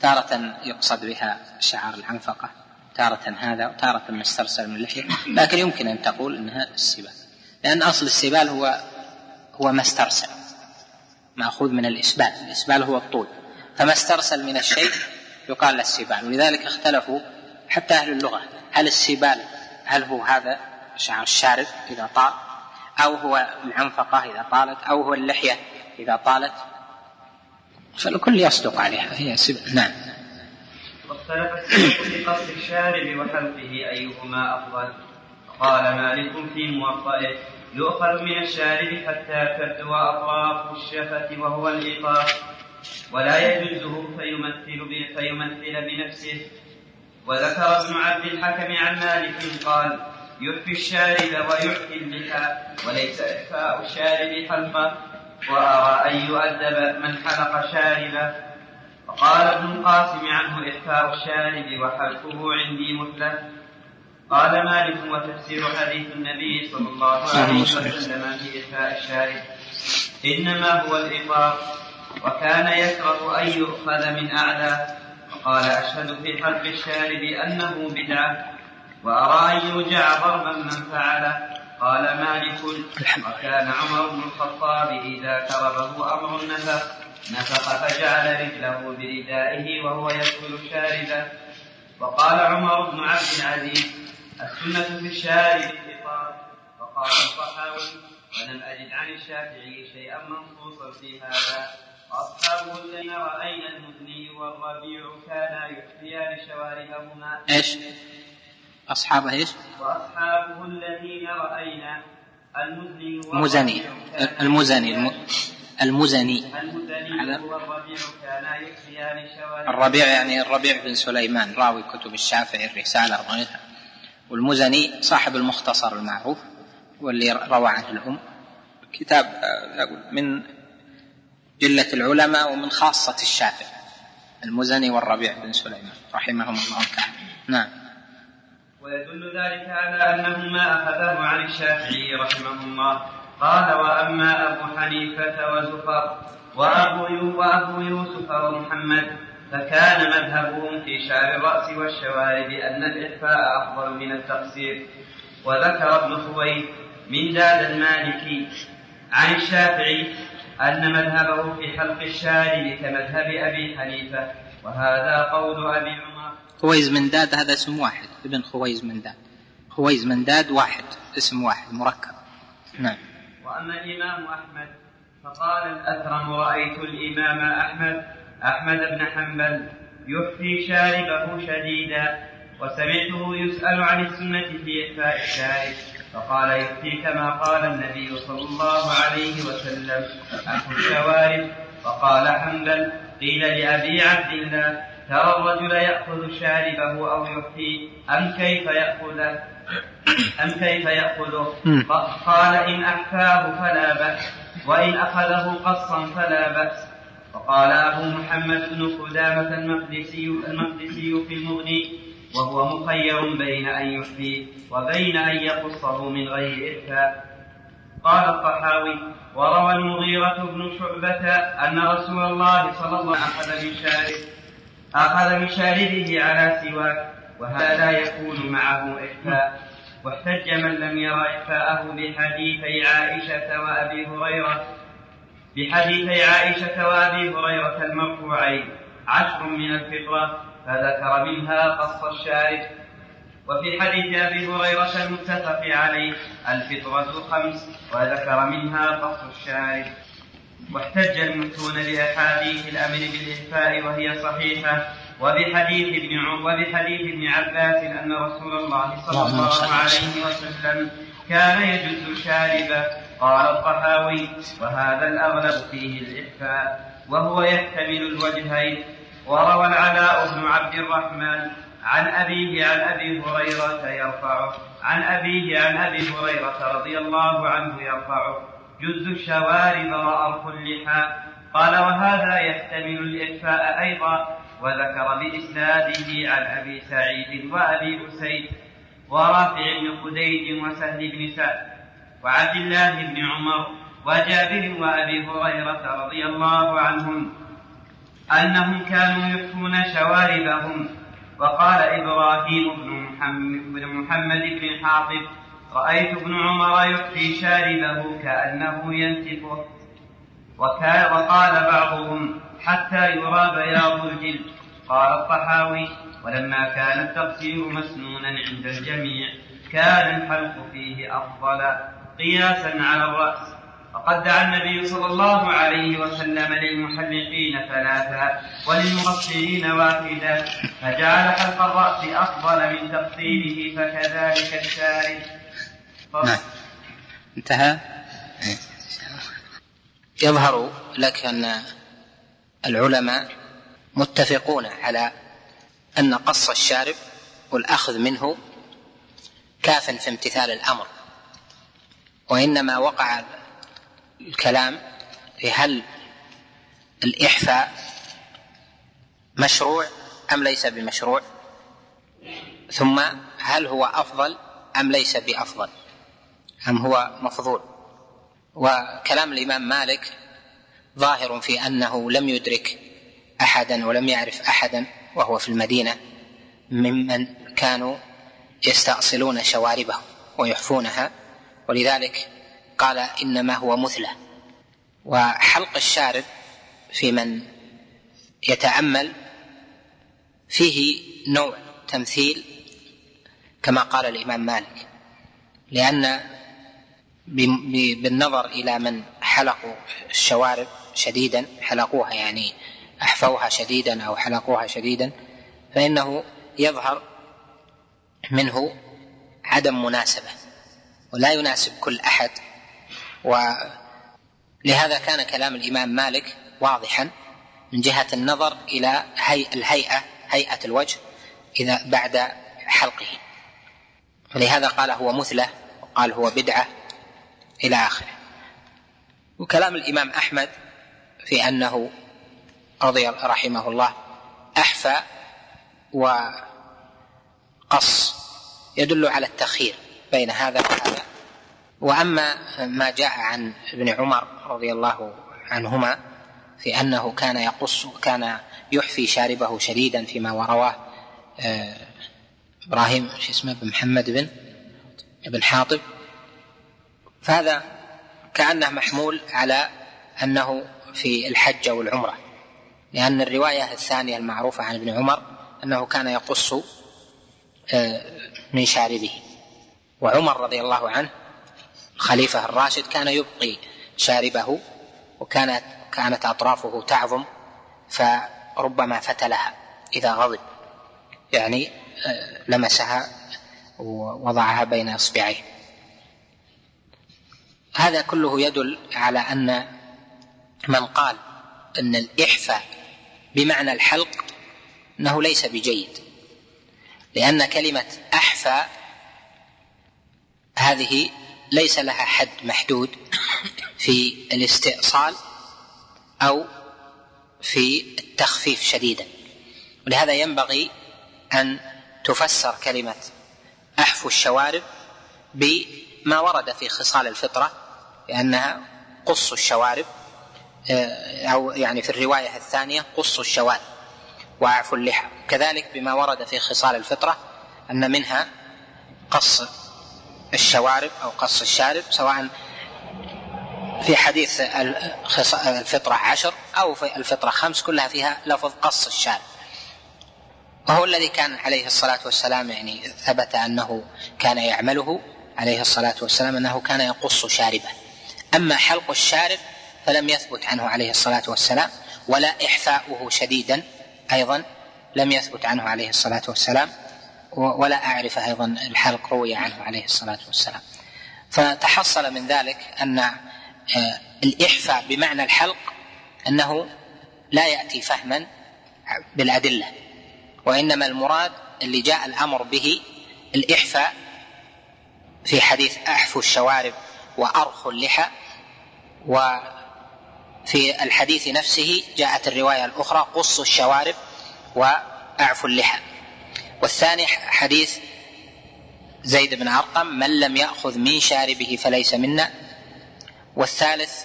تارة يقصد بها شعار العنفقة تارة هذا وتارة مسترسل من اللحية لكن يمكن أن تقول أنها السبال. لأن أصل السبال هو هو ما استرسل مأخوذ من الإسبال. الإسبال هو الطول. فما استرسل من الشيء يقال له السبال. ولذلك اختلفوا حتى أهل اللغة. هل السبال هل هو هذا شعر الشارب إذا طال؟ أو هو العنفقة إذا طالت؟ أو هو اللحية إذا طالت؟ فالكل يصدق عليها. هي سبال نعم.
واختلف في قص الشارب وحلقه أيهما أفضل؟ قال مالك في موطئه يؤخذ من الشارب حتى تبدو أطراف الشفة وهو الإيقاف. ولا يجوزه فيمثل فيمثل بنفسه. وذكر ابن عبد الحكم عن مالك قال يخفي الشارب ويعفي اللحى وليس إخفاء الشارب حلقه وأرى أن يؤدب من حلق شاربه وقال ابن القاسم عنه إخفاء الشارب وحلقه عندي مثلث قال مالك وتفسير حديث النبي صلى الله عليه وسلم. في إخفاء الشارب إنما هو الإطار وكان يكره أن يؤخذ من أعلى. وقال أشهد في حلق الشارب أنه بدعة وأرى أن يوجع ضربا من فعله. قال مالك وكان عمر بن الخطاب إذا كربه أمر نفخ نفخ فجعل رجله بردائه وهو يدخل شاربه. وقال عمر بن عبد العزيز السنة في الشارع الإطار فقال الصحاوي ولم أجد عن الشافعي شيئا منصوصا في هذا. وأصحابه الذين رأينا المزني والربيع كانا يحفيان شواربهما
إيش؟ أصحابه إيش؟
وأصحابه الذين رأينا المزني
المزني. المزني المزني
شواربهما
الربيع يعني الربيع بن سليمان راوي كتب الشافعي الرسالة وغيرها. والمزني صاحب المختصر المعروف واللي روى عنه الأم. كتاب آه، من جلة العلماء ومن خاصة الشافعي المزني والربيع بن سليمان رحمهم الله تعالى. نعم.
ويدل ذلك على أنه ما أخذه عن الشافعي رحمه الله. قال وأما أبو حنيفة وزفر وأبو, وأبو يوسف ومحمد فكان مذهبهم في شعر الرأس والشوارب أن الإخفاء أفضل من التقصير. وذكر ابن خويت من داد المالكي عن الشافعي أن مذهبه في حلق الشارب كمذهب أبي حنيفة. وهذا قول أبي عمر.
خويز من داد هذا اسم واحد. ابن خويز من داد. خويز من داد واحد. اسم واحد مركب. نعم.
وأما الإمام أحمد فقال الأثرم رأيت الإمام أحمد أحمد بن حنبل يفتي شاربه شديدا وسمعته يسأل عن السنة في إخفاء الشارب فقال يفتي كما قال النبي صلى الله عليه وسلم أخو الشوارب فقال حنبل قيل لأبي عبد الله ترى الرجل يأخذ شاربه أو يفتي أم كيف يأخذه أم كيف يأخذه قال إن أحفاه فلا بأس وإن أخذه قصا فلا بأس. وقال أبو محمد بن قدامة المقدسي المقدسي في المغني وهو مخير بين أن يحفي وبين أن يقصه من غير إرفاء قال الطحاوي وروى المغيرة بن شعبة أن رسول الله صلى الله عليه وسلم أخذ من شارب أخذ من شاربه على سواك وهذا يكون معه إخفاء واحتج من لم ير إخفاءه بحديثي عائشة وأبي هريرة بحديثي عائشة وأبي هريرة المرفوعين. عشر من الفطرة. فذكر منها قص الشارب. وفي حديث أبي هريرة المتفق عليه الفطرة خمس وذكر منها قص الشارب. واحتج المتون بأحاديث الأمر بالإخفاء وهي صحيحة. وبحديث ابن وبحديث ابن عباس أن رسول الله صلى الله عليه وسلم كان يجز شاربه قال الطحاوي وهذا الأغلب فيه الإخفاء وهو يحتمل الوجهين وروى العلاء بن عبد الرحمن عن أبيه عن أبي هريرة يرفعه عن أبيه عن أبي هريرة رضي الله عنه يرفعه جز الشوارب وأرخ اللحى قال وهذا يحتمل الإخفاء أيضا. وذكر بإسناده عن أبي سعيد وأبي أسيد ورافع بن خديج وسهل بن سعد وعبد الله بن عمر وجابر وأبي هريرة رضي الله عنهم أنهم كانوا يخفون شواربهم وقال إبراهيم بن محمد, بن محمد بن حاطب رأيت ابن عمر يخفي شاربه كأنه ينتفه وقال بعضهم حتى يرى بياض الجلد قال الطحاوي ولما كان التقصير مسنونا عند الجميع كان الحلق فيه أفضل. قياسا على الرأس. فقد دعا النبي صلى الله عليه وسلم للمحلقين ثلاثا وللمقصرين واحدا فجعل حلق الرأس أفضل من تقصيره فكذلك الشارب.
نعم. انتهى. يظهر لك أن العلماء متفقون على أن قص الشارب والأخذ منه كاف في امتثال الأمر وإنما وقع الكلام في هل الإحفاء مشروع أم ليس بمشروع؟ ثم هل هو أفضل أم ليس بأفضل؟ أم هو مفضول؟ وكلام الإمام مالك ظاهر في أنه لم يدرك أحدا ولم يعرف أحدا وهو في المدينة ممن كانوا يستأصلون شواربهم ويحفونها ولذلك قال إنما هو مثله. وحلق الشارب في من يتأمل فيه نوع تمثيل كما قال الإمام مالك لأن بالنظر إلى من حلقوا الشوارب شديدا حلقوها يعني أحفوها شديدا أو حلقوها شديدا فإنه يظهر منه عدم مناسبة ولا يناسب كل أحد ولهذا كان كلام الإمام مالك واضحا من جهة النظر إلى هيئة الهيئة هيئة الوجه إذا بعد حلقه. ولهذا قال هو مثله وقال هو بدعة إلى آخره. وكلام الإمام أحمد في أنه رضي رحمه الله أحفى وقص يدل على التخيير بين هذا وهذا. وأما ما جاء عن ابن عمر رضي الله عنهما في أنه كان يقص كان يحفي شاربه شديدا فيما ورواه آه، إبراهيم شو اسمه بن محمد بن ابن حاطب. فهذا كأنه محمول على أنه في الحج أو العمره لأن الرواية الثانية المعروفة عن ابن عمر أنه كان يقص آه، من شاربه. وعمر رضي الله عنه الخليفة الراشد كان يبقي شاربه وكانت كانت أطرافه تعظم فربما فتلها إذا غضب. يعني آه، لمسها ووضعها بين إصبعيه. هذا كله يدل على أن من قال أن الإحفاء بمعنى الحلق أنه ليس بجيد. لأن كلمة أحفى هذه ليس لها حد محدود في الاستئصال أو في التخفيف شديدا. ولهذا ينبغي أن تفسر كلمة احفو الشوارب بما ورد في خصال الفطرة لأنها قص الشوارب آه، أو يعني في الرواية الثانية قص الشوارب واعفو اللحى. كذلك بما ورد في خصال الفطرة أن منها قص الشوارب أو قص الشارب سواء في حديث الفطرة عشر أو في الفطرة خمس كلها فيها لفظ قص الشارب. وهو الذي كان عليه الصلاة والسلام يعني ثبت أنه كان يعمله عليه الصلاة والسلام أنه كان يقص شاربه. أما حلق الشارب فلم يثبت عنه عليه الصلاة والسلام ولا إحفاؤه شديدا أيضا لم يثبت عنه عليه الصلاة والسلام. ولا أعرف أيضا الحلق روي عنه عليه الصلاة والسلام. فتحصل من ذلك أن آه، الإحفاء بمعنى الحلق أنه لا يأتي فهما بالأدلة وإنما المراد اللي جاء الأمر به الإحفاء في حديث أحفو الشوارب وأرخوا اللحى وفي الحديث نفسه جاءت الرواية الأخرى قصوا الشوارب وأعفوا اللحى. والثاني حديث زيد بن أرقم من لم يأخذ من شاربه فليس منا. والثالث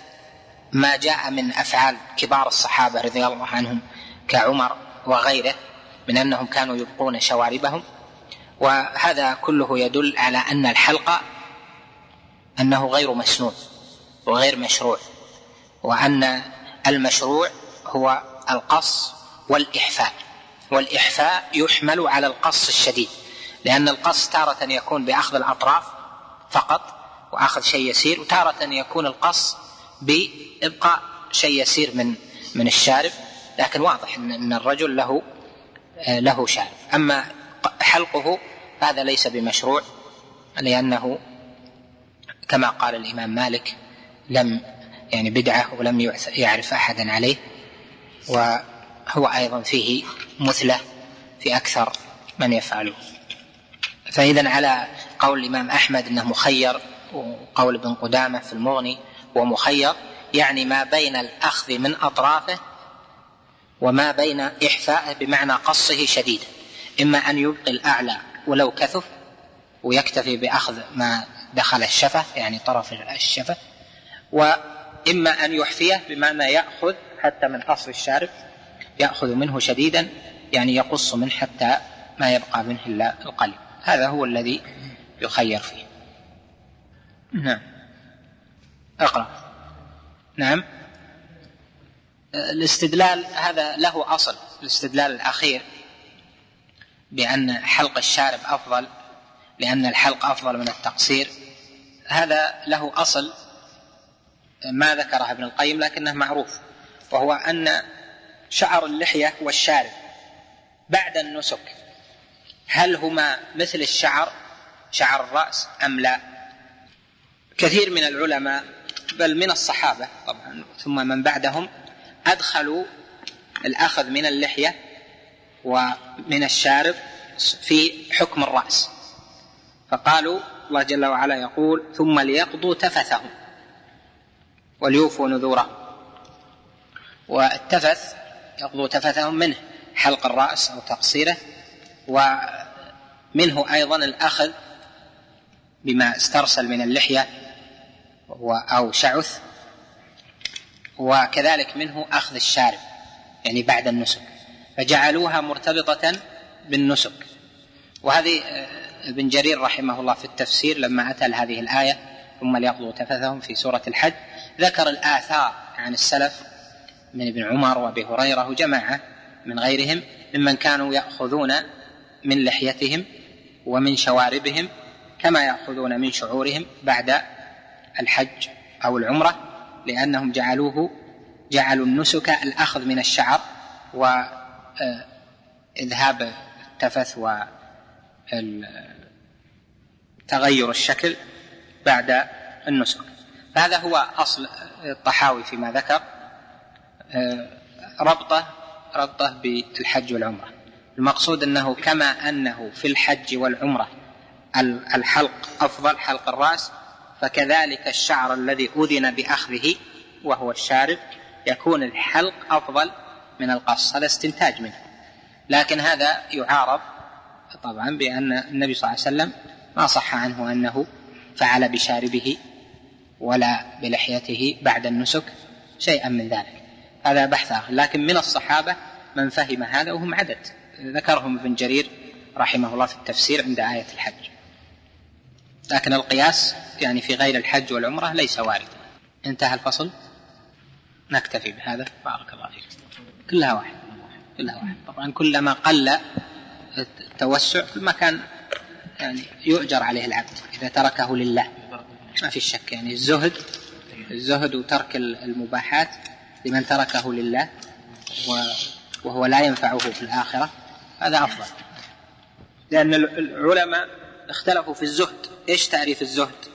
ما جاء من أفعال كبار الصحابة رضي الله عنهم كعمر وغيره من أنهم كانوا يبقون شواربهم. وهذا كله يدل على أن الحلق أنه غير مسنون وغير مشروع وأن المشروع هو القص والإحفاء والإحفاء يحمل على القص الشديد لأن القص تارة يكون بأخذ الأطراف فقط وأخذ شيء يسير وتارة يكون القص بإبقاء شيء يسير من من الشارب. لكن واضح أن الرجل له له شارب. أما حلقه هذا ليس بمشروع لأنه كما قال الإمام مالك لم يعني بدعة ولم يعرف أحدا عليه. وهو أيضا فيه مثلة في أكثر من يفعله. فإذا على قول الإمام أحمد أنه مخير وقول ابن قدامة في المغني ومخير يعني ما بين الأخذ من أطرافه وما بين إحفائه بمعنى قصه شديدا إما أن يبقي الأعلى ولو كثف ويكتفي بأخذ ما دخل الشفة يعني طرف الشفة وإما أن يحفيه بمعنى يأخذ حتى من أصل الشارب. يأخذ منه شديدا يعني يقص منه حتى ما يبقى منه إلا القلب هذا هو الذي يخير فيه. نعم. اقرأ. نعم. الاستدلال هذا له أصل الاستدلال الأخير بأن حلق الشارب أفضل لأن الحلق أفضل من التقصير. هذا له أصل ما ذكره ابن القيم لكنه معروف وهو أن شعر اللحية والشارب بعد النسك. هل هما مثل الشعر؟ شعر الرأس أم لا؟ كثير من العلماء بل من الصحابة طبعا ثم من بعدهم أدخلوا الأخذ من اللحية ومن الشارب في حكم الرأس. فقالوا الله جل وعلا يقول ثم ليقضوا تفثهم وليوفوا نذورهم. والتفث يقضوا تفثهم منه حلق الرأس أو تقصيره منه أيضا الأخذ بما استرسل من اللحية أو شعث وكذلك منه أخذ الشارب يعني بعد النسك فجعلوها مرتبطة بالنسك. وهذه آه، ابن جرير رحمه الله في التفسير لما أتى هذه الآية ثم ليقضوا تفثهم في سورة الحج ذكر الآثار عن السلف من ابن عمر وأبي هريرة وجماعة من غيرهم ممن كانوا يأخذون من لحيتهم ومن شواربهم كما يأخذون من شعورهم بعد الحج أو العمرة لأنهم جعلوه جعلوا النسك الأخذ من الشعر وإذهاب آه، التفث وتغير الشكل بعد النسك. فهذا هو أصل الطحاوي فيما ذكر. ربطة ربطة بالحج والعمرة. المقصود أنه كما أنه في الحج والعمرة الحلق أفضل حلق الرأس فكذلك الشعر الذي أذن بأخذه وهو الشارب يكون الحلق أفضل من القص. هذا استنتاج منه. لكن هذا يعارض طبعا بأن النبي صلى الله عليه وسلم ما صح عنه أنه فعل بشاربه ولا بلحيته بعد النسك شيئا من ذلك. هذا بحث آخر. لكن من الصحابة من فهم هذا وهم عدد. ذكرهم ابن جرير رحمه الله في التفسير عند آية الحج. لكن القياس يعني في غير الحج والعمرة ليس واردا انتهى الفصل. نكتفي بهذا. بارك الله فيك. كلها واحد. كلها واحد. طبعا كلما قل التوسع كل كان يعني يؤجر عليه العبد. إذا تركه لله. ما في شك يعني. الزهد الزهد وترك المباحات لمن تركه لله وهو لا ينفعه في الآخرة. هذا أفضل. لأن العلماء اختلفوا في الزهد. إيش تعريف الزهد؟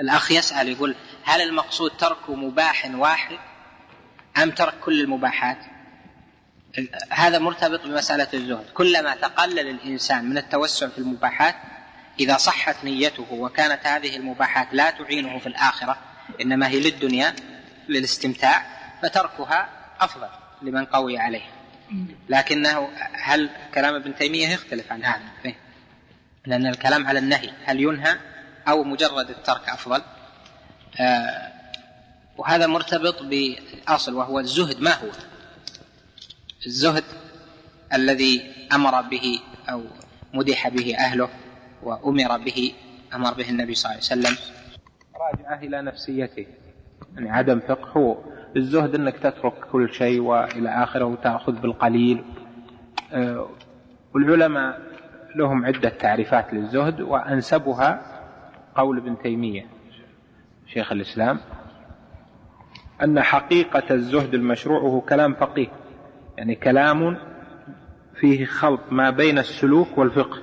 الأخ يسأل يقول هل المقصود ترك مباح واحد أم ترك كل المباحات؟ هذا مرتبط بمسألة الزهد. كلما تقلل الإنسان من التوسع في المباحات إذا صحت نيته وكانت هذه المباحات لا تعينه في الآخرة إنما هي للدنيا للاستمتاع فتركها أفضل لمن قوي عليه لكنه هل كلام ابن تيمية يختلف عن هذا؟ فيه. لأن الكلام على النهي هل ينهى أو مجرد الترك أفضل؟ آه وهذا مرتبط بأصل وهو الزهد. ما هو؟ الزهد الذي أمر به أو مدح به أهله وأمر به أمر به النبي صلى الله عليه وسلم.
راجعه إلى نفسيته. يعني عدم فقه الزهد أنك تترك كل شيء وإلى آخره وتأخذ بالقليل. آه، والعلماء لهم عدة تعريفات للزهد وأنسبها قول ابن تيمية شيخ الإسلام أن حقيقة الزهد المشروع هو كلام فقيه. يعني كلام فيه خلط ما بين السلوك والفقه.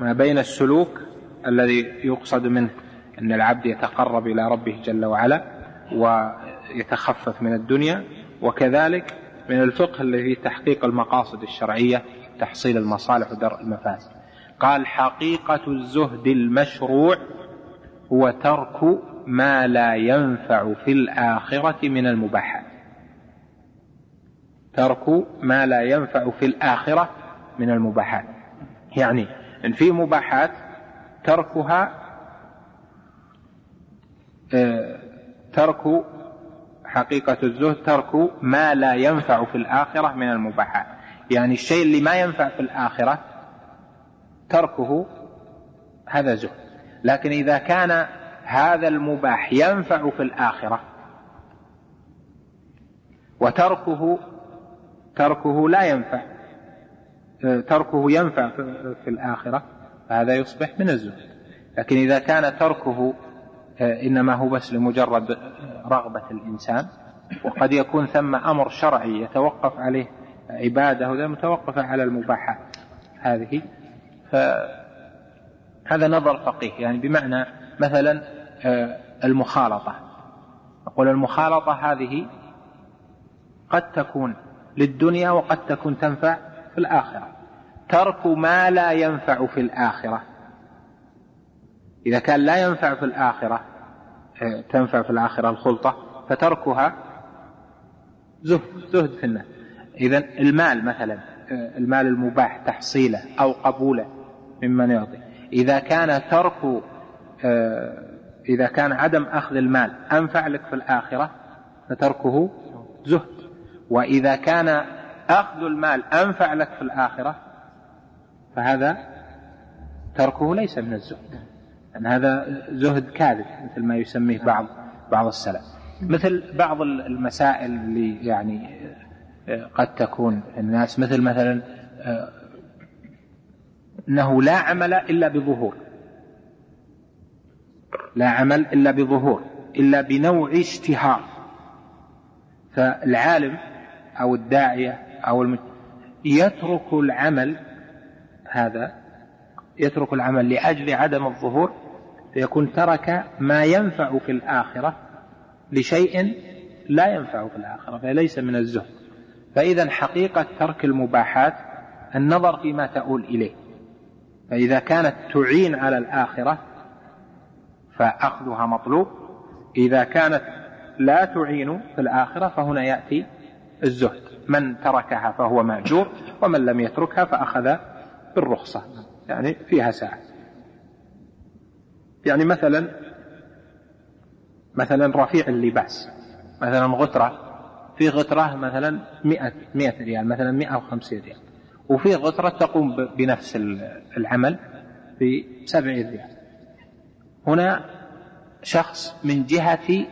ما بين السلوك الذي يقصد منه. أن العبد يتقرب إلى ربه جل وعلا ويتخفف من الدنيا وكذلك من الفقه الذي تحقيق المقاصد الشرعية تحصيل المصالح ودرء المفاسد. قال حقيقة الزهد المشروع هو ترك ما لا ينفع في الآخرة من المباحات. ترك ما لا ينفع في الآخرة من المباحات. يعني إن في مباحات تركها ترك حقيقة الزهد ترك ما لا ينفع في الآخرة من المباحات يعني الشيء اللي ما ينفع في الآخرة تركه هذا زهد. لكن إذا كان هذا المباح ينفع في الآخرة وتركه تركه لا ينفع تركه ينفع في الآخرة فهذا يصبح من الزهد. لكن إذا كان تركه إنما هو بس لمجرد رغبة الإنسان وقد يكون ثم أمر شرعي يتوقف عليه عبادة وذا متوقفة على المباحات هذه. فهذا نظر فقيه يعني بمعنى مثلا آه، المخالطة. نقول المخالطة هذه قد تكون للدنيا وقد تكون تنفع في الآخرة. ترك ما لا ينفع في الآخرة. إذا كان لا ينفع في الآخرة آه، تنفع في الآخرة الخلطة فتركها زهد زهد في الناس. إذا المال مثلا
المال المباح تحصيله أو قبوله ممن يعطي. إذا كان ترك إذا كان عدم أخذ المال أنفع لك في الآخرة فتركه زهد. وإذا كان أخذ المال أنفع لك في الآخرة فهذا تركه ليس من الزهد. أن هذا زهد كاذب مثل ما يسميه بعض بعض السلف. مثل بعض المسائل اللي يعني آه، قد تكون الناس مثل مثلا آه، إنه لا عمل إلا بظهور. لا عمل إلا بظهور إلا بنوع اشتهار. فالعالم أو الداعية أو المت... يترك العمل هذا يترك العمل لأجل عدم الظهور فيكون ترك ما ينفع في الآخرة لشيء لا ينفع في الآخرة فليس من الزهد. فإذا حقيقة ترك المباحات النظر فيما تؤول إليه. فإذا كانت تعين على الآخرة فأخذها مطلوب. إذا كانت لا تعين في الآخرة فهنا يأتي الزهد. من تركها فهو مأجور ومن لم يتركها فأخذ بالرخصة يعني فيها ساعة. يعني مثلا مثلا رفيع اللباس مثلا غترة. في غترة مثلا مئة, مئة ريال مثلا مئة وخمسين ريال. وفي غترة تقوم بنفس العمل بسبعين ريال. هنا شخص من جهة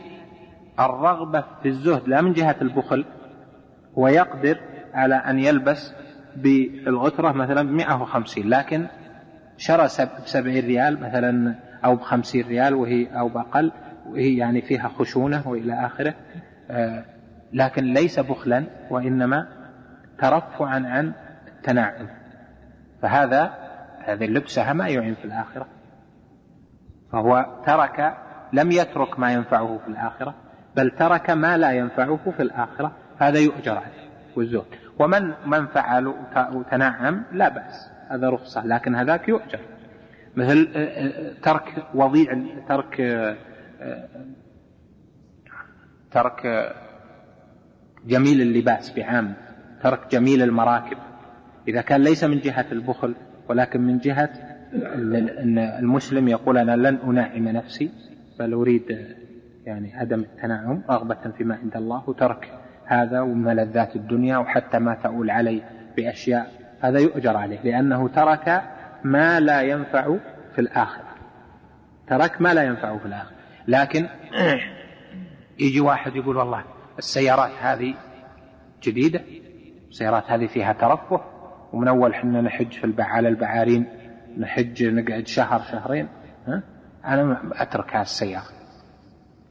الرغبة في الزهد لا من جهة البخل هو يقدر على أن يلبس بالغترة مثلا بمئة وخمسين لكن شرى بسبعين ريال مثلا أو بخمسين ريال وهي أو بأقل وهي يعني فيها خشونة وإلى آخره. آه، لكن ليس بخلا وإنما ترفعا عن التنعم فهذا هذه اللبسة ما يعين في الآخرة. فهو ترك لم يترك ما ينفعه في الآخرة بل ترك ما لا ينفعه في الآخرة. هذا يؤجر عليه والزهد ومن من فعل وتنعم لا بأس هذا رخصة لكن هذاك يؤجر. مثل آه، آه، ترك وضيع ترك ترك جميل اللباس بعام ترك جميل المراكب. إذا كان ليس من جهة البخل ولكن من جهة أن المسلم يقول أنا لن أنعم نفسي بل أريد يعني عدم التنعم رغبة فيما عند الله وترك هذا وملذات الدنيا وحتى ما تؤول عليه بأشياء. هذا يؤجر عليه لأنه ترك ما لا ينفع في الآخرة. ترك ما لا ينفع في الآخرة. لكن يجي واحد يقول والله السيارات هذه جديدة السيارات هذه فيها ترفه ومن أول حنا نحج في البع على البعارين نحج نقعد شهر شهرين ها؟ أنا أترك هذه السيارة.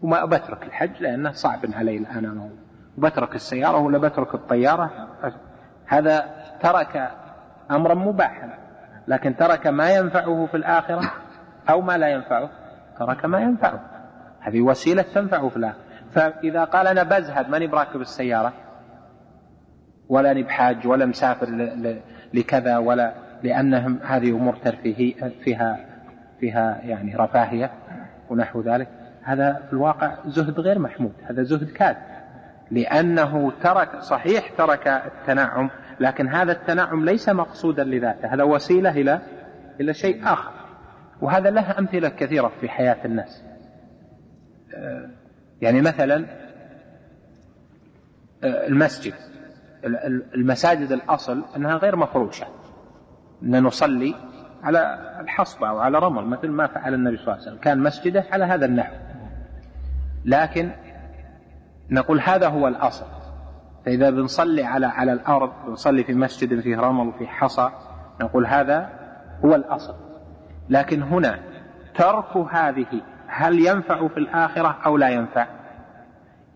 وما بترك الحج لأنه صعب علي الآن وبترك السيارة ولا بترك الطيارة. هذا ترك أمرا مباحا. لكن ترك ما ينفعه في الآخرة أو ما لا ينفعه ترك ما ينفعه. هذه وسيلة تنفعه في الآخرة. فإذا قال أنا بزهد ماني براكب السيارة ولا أني بحاج ولا مسافر لكذا ولا لأنهم هذه أمور ترفيهية فيها فيها يعني رفاهية ونحو ذلك. هذا في الواقع زهد غير محمود هذا زهد كاذب. لأنه ترك صحيح ترك التنعم لكن هذا التنعم ليس مقصودا لذاته هذا وسيلة إلى إلى شيء آخر. وهذا له أمثلة كثيرة في حياة الناس. يعني مثلا المسجد. المساجد الأصل أنها غير مفروشة. أن نصلي على الحصبة أو على رمل مثل ما فعل النبي صلى الله عليه وسلم. كان مسجده على هذا النحو. لكن نقول هذا هو الأصل. فإذا بنصلي على على الأرض بنصلي في مسجد فيه رمل وفيه حصى نقول هذا هو الأصل. لكن هنا ترك هذه هل ينفع في الآخرة أو لا ينفع؟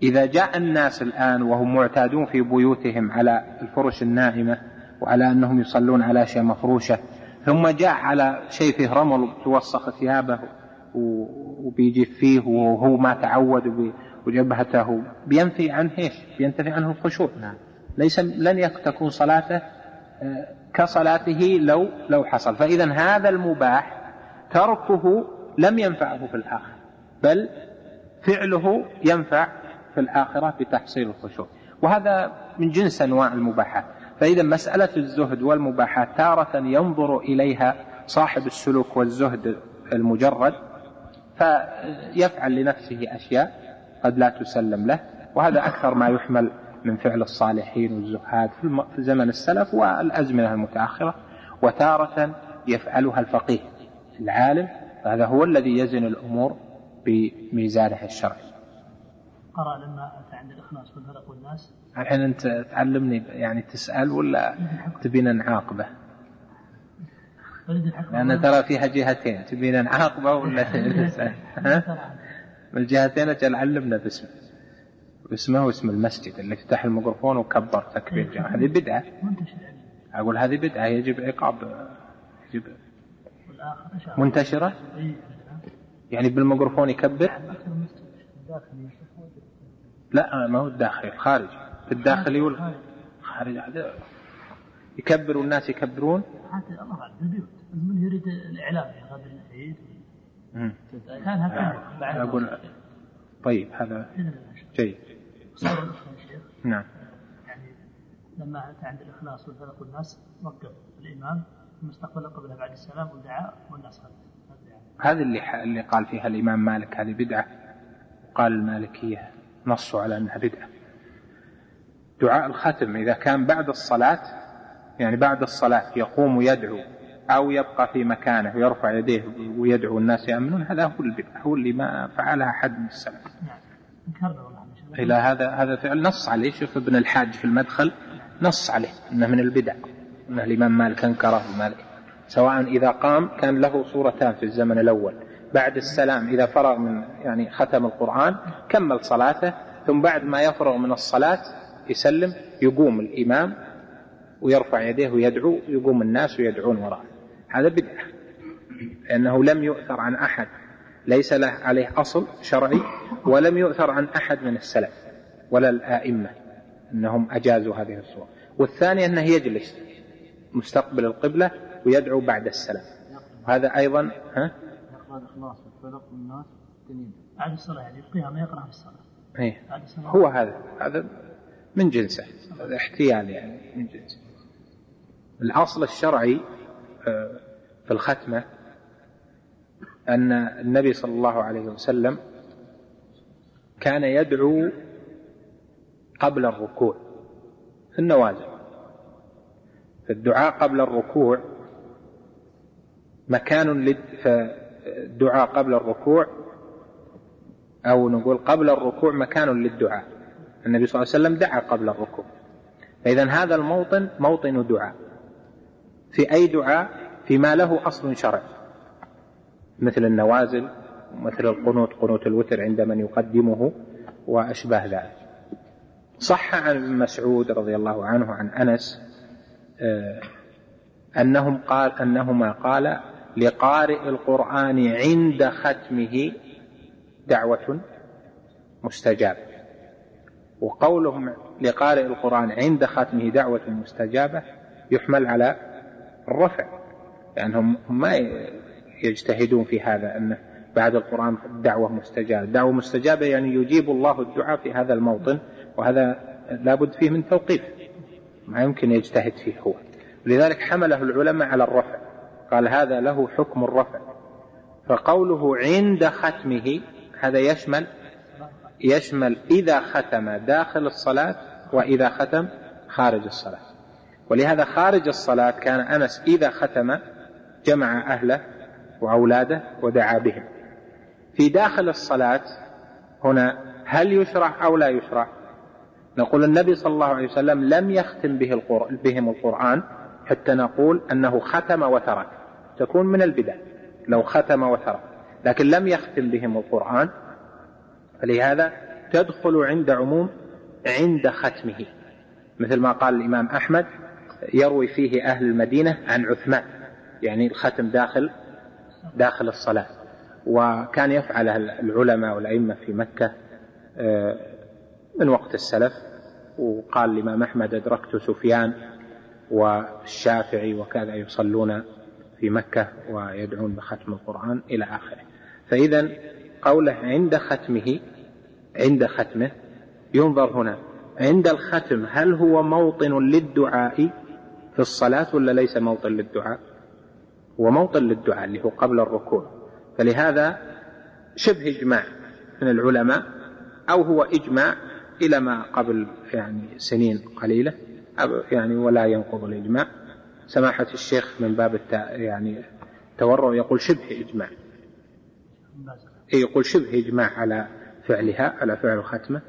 إذا جاء الناس الآن وهم معتادون في بيوتهم على الفرش الناعمة وعلى أنهم يصلون على أشياء مفروشة ثم جاء على شيء فيه رمل توسخ ثيابه وبيجي فيه وهو ما تعود وجبهته بينفي عنه إيش؟ بينتفي عنه الخشوع. نعم. ليس لن تكون صلاته آه، كصلاته لو لو حصل. فإذا هذا المباح تركه لم ينفعه في الآخرة بل فعله ينفع في الآخرة بتحصيل الخشوع. وهذا من جنس أنواع المباحات. فإذا مسألة الزهد والمباحات تارة ينظر إليها صاحب السلوك والزهد المجرد فيفعل لنفسه أشياء قد لا تسلم له وهذا أكثر ما يحمل من فعل الصالحين والزهاد في زمن السلف والأزمنة المتأخرة وتارة يفعلها الفقيه العالم هذا هو الذي يزن الأمور بميزانه الشرعي
قرأ لما أتى عند الإخلاص والفرق والناس
الحين أنت تعلمني يعني تسأل ولا تبينا نعاقبه؟ لأن ترى فيها جهتين تبينا نعاقبه ولا تسأل؟ ها؟ من الجهتين أجل علمنا باسمه باسمه واسم المسجد اللي فتح الميكروفون وكبر تكبير جمع هذه بدعة. أقول هذه بدعة يجب عقاب يجب منتشرة. يعني بالميكروفون يكبر. لا ما هو الداخلي الخارج في الداخلي والخارج هذا يكبر والناس يكبرون.
حتى الله من يريد الإعلام يا غد العيد. كان هكذا
أقول طيب هذا جيد. نعم.
يعني لما أتى عند الإخلاص والفلق والناس وقف الإمام ثم استقبل قبلها بعد السلام ودعا والناس خلف.
هذه اللي اللي قال فيها الإمام مالك هذه بدعة. قال المالكية نصوا على أنها بدعة. دعاء الختم إذا كان بعد الصلاة يعني بعد الصلاة يقوم يدعو أو يبقى في مكانه ويرفع يديه ويدعو الناس يأمنون. هذا هو البدعه هو اللي ما فعلها أحد من السلف. نعم إلى هذا هذا فعل. نص عليه. شوف ابن الحاج في المدخل نص عليه إنه من البدع ان الإمام مالك أنكره المالك. سواء إذا قام كان له صورتان في الزمن الأول. بعد السلام إذا فرغ من يعني ختم القرآن كمل صلاته ثم بعد ما يفرغ من الصلاة يسلم يقوم الإمام ويرفع يديه ويدعو يقوم الناس ويدعون وراءه. هذا بدعة. لأنه لم يؤثر عن أحد. ليس له عليه أصل شرعي ولم يؤثر عن أحد من السلف ولا الآئمة أنهم أجازوا هذه الصورة. والثاني أنه يجلس مستقبل القبلة ويدعو بعد السلام هذا أيضا ها؟
الإخلاص والفلق والناس بعد الصلاة يعني القيام يقرأ في الصلاة.
إيه. هو هذا. هذا من جنسه. هذا احتيال يعني من جنسه. الأصل الشرعي في الختمة أن النبي صلى الله عليه وسلم كان يدعو قبل الركوع في النوازل. الدعاء قبل الركوع مكان الدعاء قبل الركوع أو نقول قبل الركوع مكان للدعاء. النبي صلى الله عليه وسلم دعا قبل الركوع. فإذا هذا الموطن موطن دعاء. في أي دعاء فيما له أصل شرعي. مثل النوازل مثل القنوت قنوت الوتر عند من يقدمه وأشباه ذلك. صح عن ابن مسعود رضي الله عنه عن أنس آه، أنهم قال أنهما قال لقارئ القرآن عند ختمه دعوة مستجابة. وقولهم لقارئ القرآن عند ختمه دعوة مستجابة يحمل على الرفع لأنهم ما يجتهدون في هذا أن بعد القرآن دعوة مستجابة. دعوة مستجابة يعني يجيب الله الدعاء في هذا الموطن وهذا لابد فيه من توقيف. ما يمكن يجتهد فيه هو. لذلك حمله العلماء على الرفع. قال هذا له حكم الرفع. فقوله عند ختمه هذا يشمل يشمل إذا ختم داخل الصلاة وإذا ختم خارج الصلاة. ولهذا خارج الصلاة كان أنس إذا ختم جمع أهله وأولاده ودعا بهم. في داخل الصلاة هنا هل يشرع أو لا يشرع؟ نقول النبي صلى الله عليه وسلم لم يختم به القرآن بهم القرآن حتى نقول أنه ختم وترك. تكون من البدع لو ختم وترك لكن لم يختم بهم القرآن. فلهذا تدخل عند عموم عند ختمه مثل ما قال الإمام أحمد يروي فيه أهل المدينة عن عثمان يعني الختم داخل داخل الصلاة. وكان يفعل العلماء والأئمة في مكة آه، من وقت السلف وقال الإمام أحمد أدركت سفيان والشافعي وكذا يصلون في مكة ويدعون بختم القرآن إلى آخره. فإذا قوله عند ختمه عند ختمه ينظر هنا عند الختم هل هو موطن للدعاء؟ في الصلاة ولا ليس موطن للدعاء؟ هو موطن للدعاء اللي هو قبل الركوع. فلهذا شبه إجماع من العلماء أو هو إجماع إلى ما قبل يعني سنين قليلة يعني ولا ينقض الإجماع. سماحة الشيخ من باب التا يعني التورع يقول شبه إجماع. يقول شبه إجماع على فعلها على فعل الختمة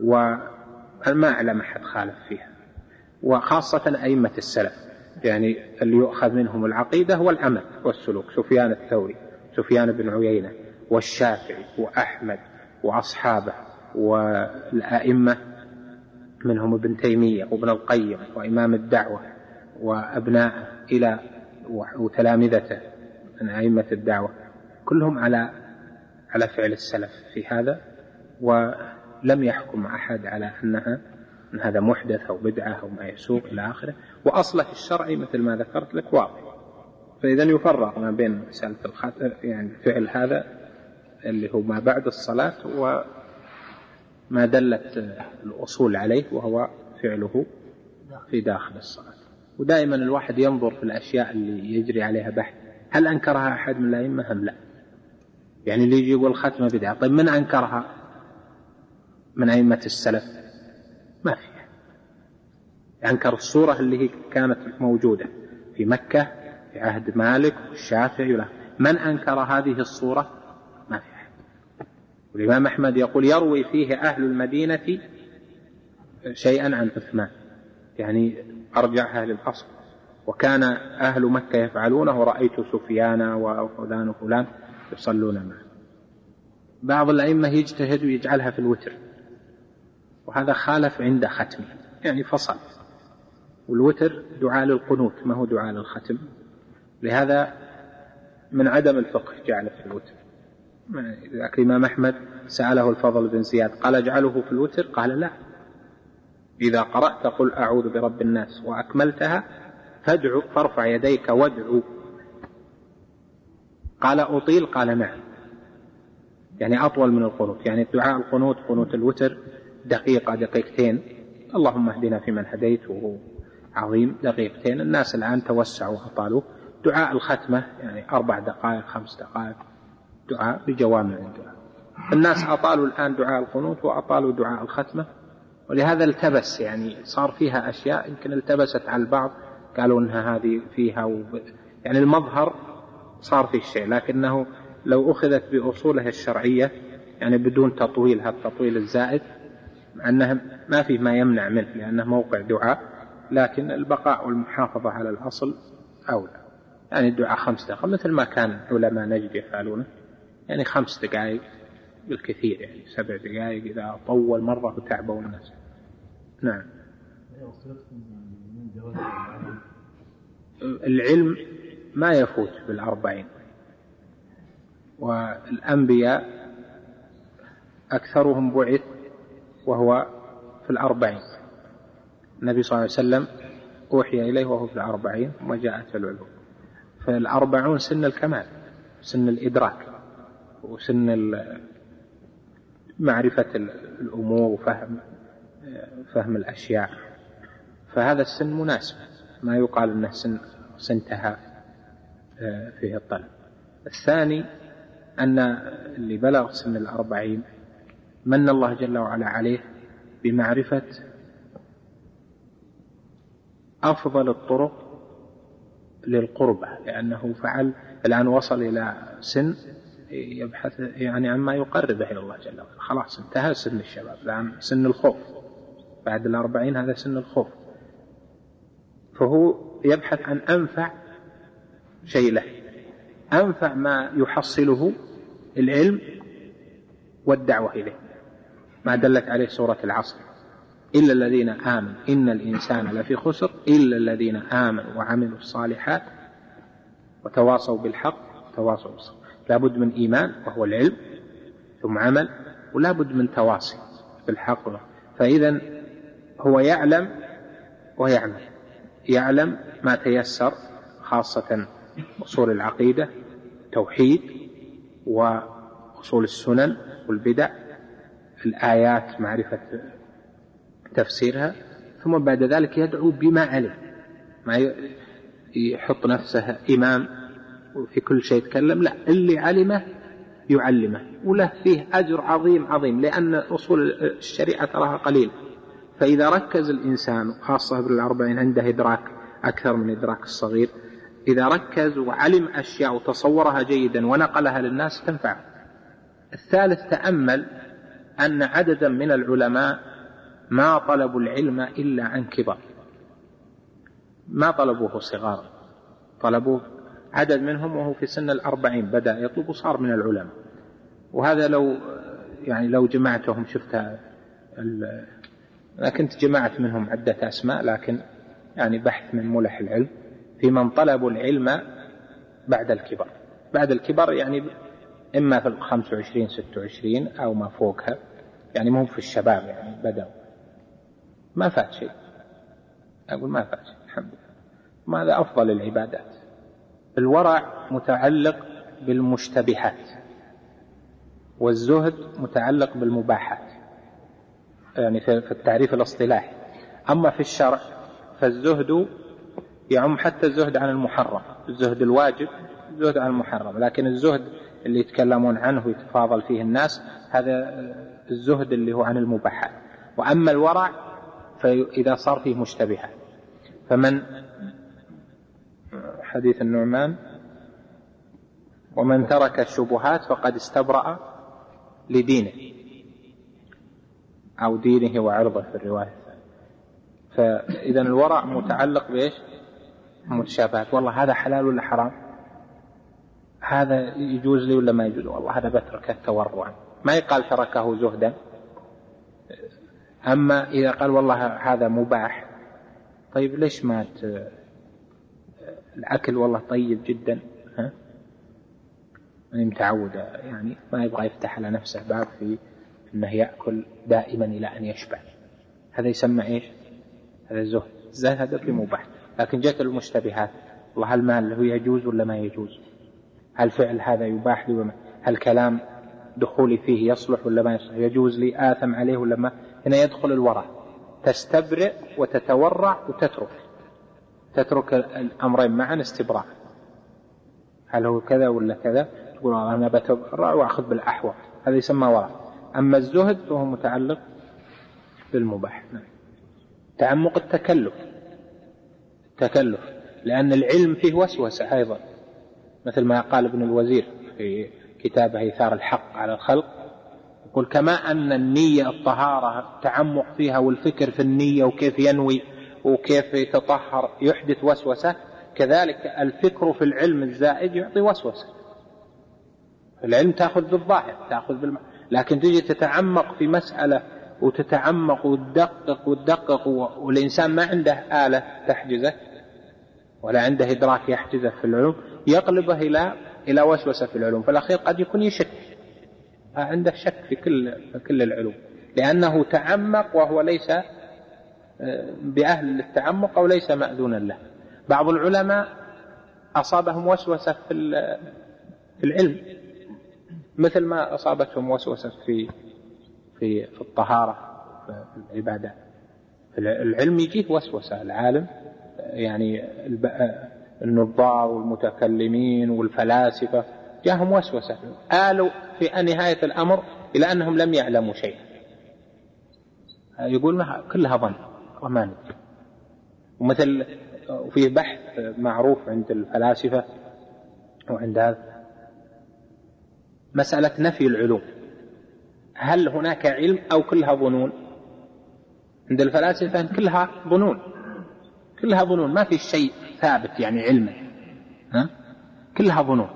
وما أعلم أحد خالف فيها. وخاصة أئمة السلف يعني اللي يؤخذ منهم العقيدة والعمل والسلوك سفيان الثوري سفيان بن عيينة والشافعي وأحمد وأصحابه والأئمة منهم ابن تيمية وابن القيم وإمام الدعوة وأبناءه إلى وتلامذته من أئمة الدعوة كلهم على على فعل السلف في هذا ولم يحكم أحد على أنها أن هذا محدث أو بدعة أو ما يسوق إلى آخره. وأصله الشرعي مثل ما ذكرت لك واضح. فإذا يفرق ما بين مسألة يعني فعل هذا اللي هو ما بعد الصلاة وما دلت الأصول عليه وهو فعله في داخل الصلاة. ودائما الواحد ينظر في الأشياء اللي يجري عليها بحث. هل أنكرها أحد من الأئمة؟ أم لا. يعني اللي يجي يقول ختمة بدعة. طيب من أنكرها؟ من أئمة السلف؟ ما فيها أنكر الصورة اللي هي كانت موجودة في مكة في عهد مالك والشافعي من أنكر هذه الصورة؟ ما في أحد. والإمام أحمد يقول يروي فيه أهل المدينة شيئا عن عثمان. يعني أرجعها للأصل وكان أهل مكة يفعلونه ورأيت سفيان وفلان وفلان يصلون معه. بعض الأئمة يجتهد ويجعلها في الوتر. وهذا خالف عند ختمه يعني فصل. والوتر دعاء للقنوت ما هو دعاء للختم؟ لهذا من عدم الفقه جعله في الوتر. الإمام أحمد سأله الفضل بن زياد قال اجعله في الوتر؟ قال لا. إذا قرأت قل أعوذ برب الناس وأكملتها فادعو فارفع يديك وادعو قال أطيل؟ قال نعم. يعني أطول من القنوت يعني دعاء القنوت قنوت الوتر دقيقة دقيقتين. اللهم اهدنا فيمن هديت. وهو عظيم. دقيقتين. الناس الآن توسعوا وأطالوا. دعاء الختمة يعني أربع دقائق خمس دقائق. دعاء بجوامع الدعاء. الناس أطالوا الآن دعاء القنوت وأطالوا دعاء الختمة. ولهذا التبس يعني صار فيها أشياء يمكن التبست على البعض. قالوا أنها هذه فيها وب... يعني المظهر صار فيه شيء. لكنه لو أخذت بأصولها الشرعية يعني بدون تطويل هذا التطويل الزائد مع أنه ما فيه ما يمنع منه لأنه موقع دعاء لكن البقاء والمحافظة على الأصل أولى. يعني الدعاء خمس دقائق مثل ما كان علماء نجد يفعلونه. يعني خمس دقائق بالكثير يعني سبع دقائق إذا طول مرة وتعبوا الناس. نعم. العلم ما يفوت بالأربعين. والأنبياء أكثرهم بعث وهو في الأربعين. النبي صلى الله عليه وسلم أوحي إليه وهو في الأربعين وجاءت العلوم فالأربعون سن الكمال سن الإدراك وسن معرفة الأمور وفهم فهم الأشياء. فهذا السن مناسب. ما يقال أنه سن سنتهى آه، فيه الطلب. الثاني أن اللي بلغ سن الأربعين من الله جل وعلا عليه بمعرفة أفضل الطرق للقربة لأنه فعل الآن وصل إلى سن يبحث يعني عما يقربه إلى الله جل وعلا. خلاص انتهى سن الشباب. الآن سن الخوف. بعد الأربعين هذا سن الخوف. فهو يبحث عن أنفع شيء له. أنفع ما يحصله العلم والدعوة إليه. ما دلت عليه سورة العصر. إلا الذين آمنوا. إن الإنسان لفي خسر. إلا الذين آمنوا وعملوا الصالحات وتواصوا بالحق وتواصوا بالصبر. لابد من إيمان وهو العلم ثم عمل ولا بد من تواصي بالحق. فإذا هو يعلم ويعمل. يعلم ما تيسر خاصة أصول العقيدة توحيد وأصول السنن والبدع. الآيات معرفة تفسيرها ثم بعد ذلك يدعو بما علم ما يحط نفسه إمام وفي كل شيء يتكلم لا اللي علمه يعلمه وله فيه أجر عظيم عظيم لأن أصول الشريعة تراها قليلة فإذا ركز الإنسان خاصة بالأربعين عنده إدراك أكثر من إدراك الصغير إذا ركز وعلم أشياء وتصورها جيدا ونقلها للناس تنفعه الثالث تأمل أن عددا من العلماء ما طلبوا العلم إلا عن كبر ما طلبوه صغارا طلبوه عدد منهم وهو في سن الأربعين بدأ يطلب وصار من العلماء. وهذا لو يعني لو جمعتهم شفت أنا كنت جمعت منهم عدة أسماء لكن يعني بحث من ملح العلم في من طلبوا العلم بعد الكبر بعد الكبر يعني إما في الخمس وعشرين ست وعشرين أو ما فوقها. يعني مو في الشباب يعني بدأوا. ما فات شيء. أقول ما فات شيء الحمد لله. ماذا أفضل العبادات. الورع متعلق بالمشتبهات. والزهد متعلق بالمباحات. يعني في التعريف الاصطلاحي. أما في الشرع فالزهد يعم حتى الزهد عن المحرم. الزهد الواجب الزهد عن المحرم. لكن الزهد اللي يتكلمون عنه ويتفاضل فيه الناس هذا الزهد اللي هو عن المباحات وأما الورع فإذا صار فيه مشتبهات فمن حديث النعمان ومن ترك الشبهات فقد استبرأ لدينه أو دينه وعرضه في الرواية فإذا الورع متعلق بإيش؟ متشابهات والله هذا حلال ولا حرام؟ هذا يجوز لي ولا ما يجوز؟ والله هذا بتركه تورعا ما يقال تركه زهدا. أما إذا قال والله هذا مباح طيب ليش ما الأكل والله طيب جدا ها؟ يعني متعود يعني ما يبغى يفتح على نفسه باب في أنه يأكل دائما إلى أن يشبع. هذا يسمى إيش؟ هذا الزهد هذا في مباح. لكن جت المشتبهات والله هل مال له يجوز ولا ما يجوز؟ هل فعل هذا يباح هل كلام دخولي فيه يصلح ولا ما يصلح؟ يجوز لي آثم عليه ولا ما؟ هنا يدخل الورع تستبرئ وتتورع وتترك. تترك الأمرين معا استبراء. هل هو كذا ولا كذا؟ تقول أنا بتبرع وأخذ بالأحوط هذا يسمى ورع أما الزهد فهو متعلق بالمباح. نعم. تعمق التكلف. التكلف. لأن العلم فيه وسوسة أيضا. مثل ما قال ابن الوزير في كتابه إيثار الحق على الخلق. يقول كما أن النية الطهارة التعمق فيها والفكر في النية وكيف ينوي وكيف يتطهر يحدث وسوسة كذلك الفكر في العلم الزائد يعطي وسوسة. العلم تأخذ بالظاهر تأخذ بالم... لكن تجي تتعمق في مسألة وتتعمق وتدقق وتدقق والإنسان ما عنده آلة تحجزه ولا عنده إدراك يحجزه في العلوم يقلبه إلى إلى وسوسة في العلوم. في الأخير قد يكون يشك. عنده شك في كل في كل العلوم. لأنه تعمق وهو ليس آه، بأهل للتعمق أو ليس مأذونا له. بعض العلماء أصابهم وسوسة في العلم. مثل ما أصابتهم وسوسة في في في الطهارة في العبادات العلم يجيه وسوسة. العالم يعني النظار والمتكلمين والفلاسفة جاءهم وسوسة. آلوا في نهاية الأمر إلى أنهم لم يعلموا شيئا. يقول كلها ظن وما ومثل وفيه بحث معروف عند الفلاسفة وعند هذا مسألة نفي العلوم. هل هناك علم أو كلها ظنون؟ عند الفلاسفة كلها ظنون. كلها ظنون ما في شيء ثابت يعني علما ها؟ كلها ظنون.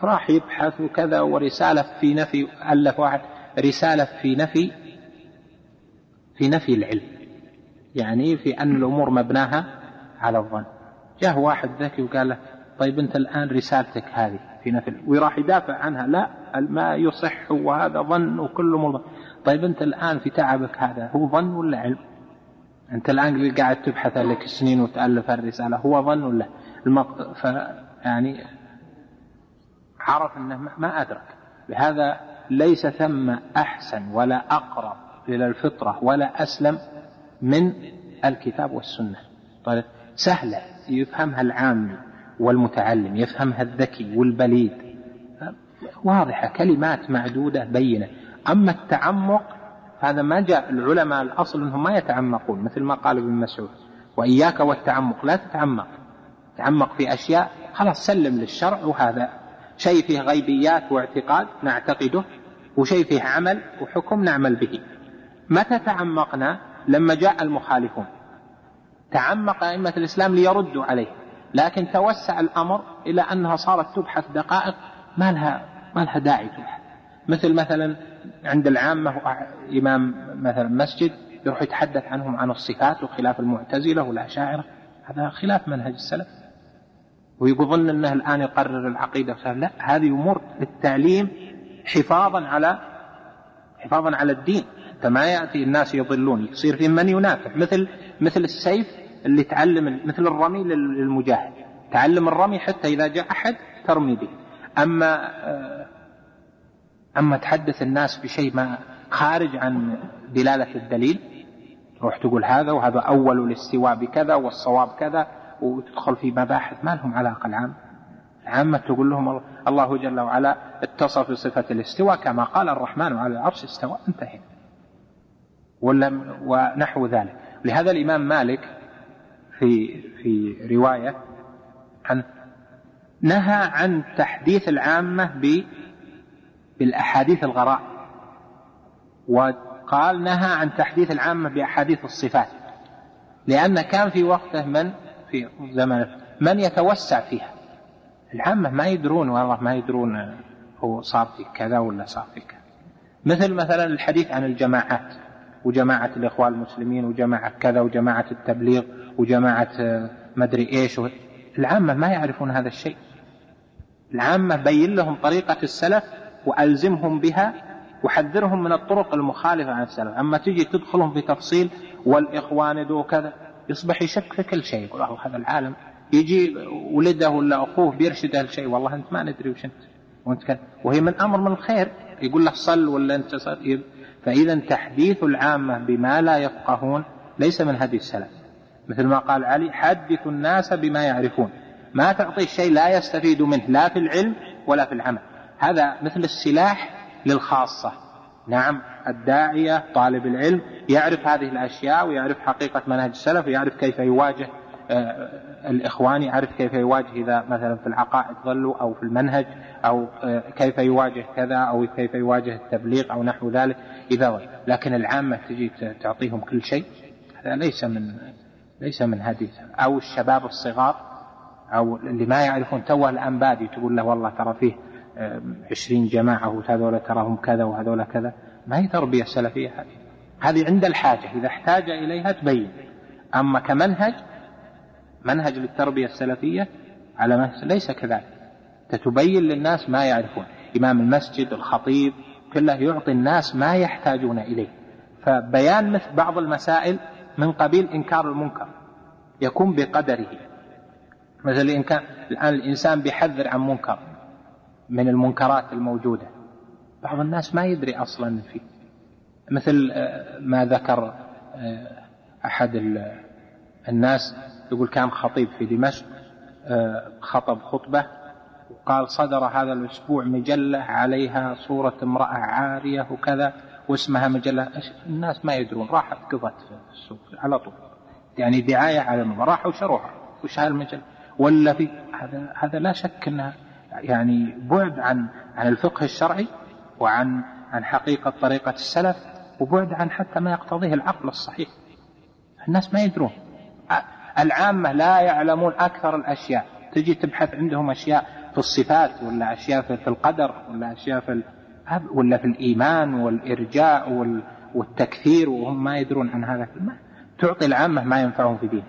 فراح يبحث وكذا ورسالة في نفي ألف واحد. رسالة في نفي في نفي العلم. يعني في أن الأمور مبناها على الظن. جاء واحد ذكي وقال له طيب أنت الآن رسالتك هذه في نفي وراح يدافع عنها. لا ما يصح وهذا ظن وكله طيب أنت الآن في تعبك هذا هو ظن ولا علم؟ أنت الآن قاعد تبحث لك سنين وتألف الرسالة. هو ظن ولا؟ المط... ف يعني عرف أنه ما أدرك. لهذا ليس ثم أحسن ولا أقرب إلى الفطرة ولا أسلم من الكتاب والسنة. طيب سهلة. يفهمها العام والمتعلم يفهمها الذكي والبليد. واضحة كلمات معدودة بينة. أما التعمق هذا ما جاء العلماء الأصل أنهم ما يتعمقون مثل ما قال ابن مسعود وإياك والتعمق لا تتعمق. تعمق في أشياء خلاص سلم للشرع وهذا شيء فيه غيبيات واعتقاد نعتقده وشيء فيه عمل وحكم نعمل به. متى تعمقنا؟ لما جاء المخالفون. تعمق أئمة الإسلام ليردوا عليه لكن توسع الأمر إلى أنها صارت تبحث دقائق ما لها ما لها داعي تبحث. مثل مثلا عند العامة إمام مثلا مسجد يروح يتحدث عنهم عن الصفات وخلاف المعتزلة والأشاعرة هذا خلاف منهج السلف. ويظن أنه الآن يقرر العقيدة لا هذه أمور للتعليم حفاظا على حفاظا على الدين. حتى ما يأتي الناس يضلون يصير في من ينافع مثل مثل السيف اللي تعلم مثل الرمي للمجاهد. تعلم الرمي حتى إذا جاء أحد ترمي به. أما آه، أما تحدث الناس بشيء ما خارج عن دلالة الدليل تروح تقول هذا وهذا أول الاستواء بكذا والصواب كذا وتدخل في مباحث ما لهم علاقة العام. العامة تقول لهم الله جل وعلا اتصف بصفة الاستواء كما قال الرحمن على العرش استوى انتهى ونحو ذلك. لهذا الإمام مالك في في رواية عن نهى عن تحديث العامة بالأحاديث الغرائب وقال نهى عن تحديث العامة بأحاديث الصفات. لأن كان في وقته من في زمن من يتوسع فيها. العامة ما يدرون والله ما يدرون هو صار في كذا ولا صار في كذا. مثل مثلا الحديث عن الجماعات. وجماعة الإخوان المسلمين وجماعة كذا وجماعة التبليغ وجماعة مدري إيش. العامة ما يعرفون هذا الشيء. العامة بين لهم طريقة السلف وألزمهم بها وحذرهم من الطرق المخالفة عن السلف. أما تجي تدخلهم في تفصيل والإخوان ذو كذا يصبح يشك في كل شيء يقول هذا العالم. يجي ولده ولا أخوه بيرشده لشيء والله أنت ما ندري وش أنت وأنت وهي من أمر من الخير. يقول له صل ولا أنت صل. فإذا تحديث العامة بما لا يفقهون ليس من هدي السلف. مثل ما قال علي حدثوا الناس بما يعرفون. ما تعطي الشيء لا يستفيد منه لا في العلم ولا في العمل. هذا مثل السلاح للخاصة. نعم الداعية طالب العلم يعرف هذه الأشياء ويعرف حقيقة منهج السلف ويعرف كيف يواجه آه، الإخوان يعرف كيف يواجه إذا مثلا في العقائد ضلوا أو في المنهج أو آه، كيف يواجه كذا أو كيف يواجه التبليغ أو نحو ذلك إذا لكن العامة تجي تعطيهم كل شيء. هذا ليس من ليس من هدي. أو الشباب الصغار أو اللي ما يعرفون توه الآن بادي تقول له والله ترى فيه عشرين جماعة وهذول تراهم كذا وهذول كذا. ما هي تربية سلفية هذه؟ هذه عند الحاجة إذا احتاج إليها تبين. أما كمنهج منهج للتربية السلفية على منهج ليس كذلك. تتبين للناس ما يعرفون. إمام المسجد الخطيب كله يعطي الناس ما يحتاجون إليه. فبيان مثل بعض المسائل من قبيل إنكار المنكر. يكون بقدره. مثل إن كان الآن الإنسان بيحذر عن منكر. من المنكرات الموجودة. بعض الناس ما يدري أصلا فيه مثل آه، ما ذكر آه، أحد الناس يقول كان خطيب في دمشق آه، خطب خطبة وقال صدر هذا الأسبوع مجلة عليها صورة امرأة عارية وكذا واسمها مجلة. الناس ما يدرون. راحت قضت في السوق على طول. يعني دعاية على المرأة راحوا شروها. وش هالمجلة؟ ولا في هذا هذا لا شك إنها يعني بعد عن عن الفقه الشرعي وعن عن حقيقة طريقة السلف وبعد عن حتى ما يقتضيه العقل الصحيح. الناس ما يدرون. العامة لا يعلمون أكثر الأشياء. تجي تبحث عندهم أشياء في الصفات ولا أشياء في القدر ولا أشياء في ولا في الإيمان والإرجاء والتكثير وهم ما يدرون عن هذا. تعطي العامة ما ينفعهم في دينه.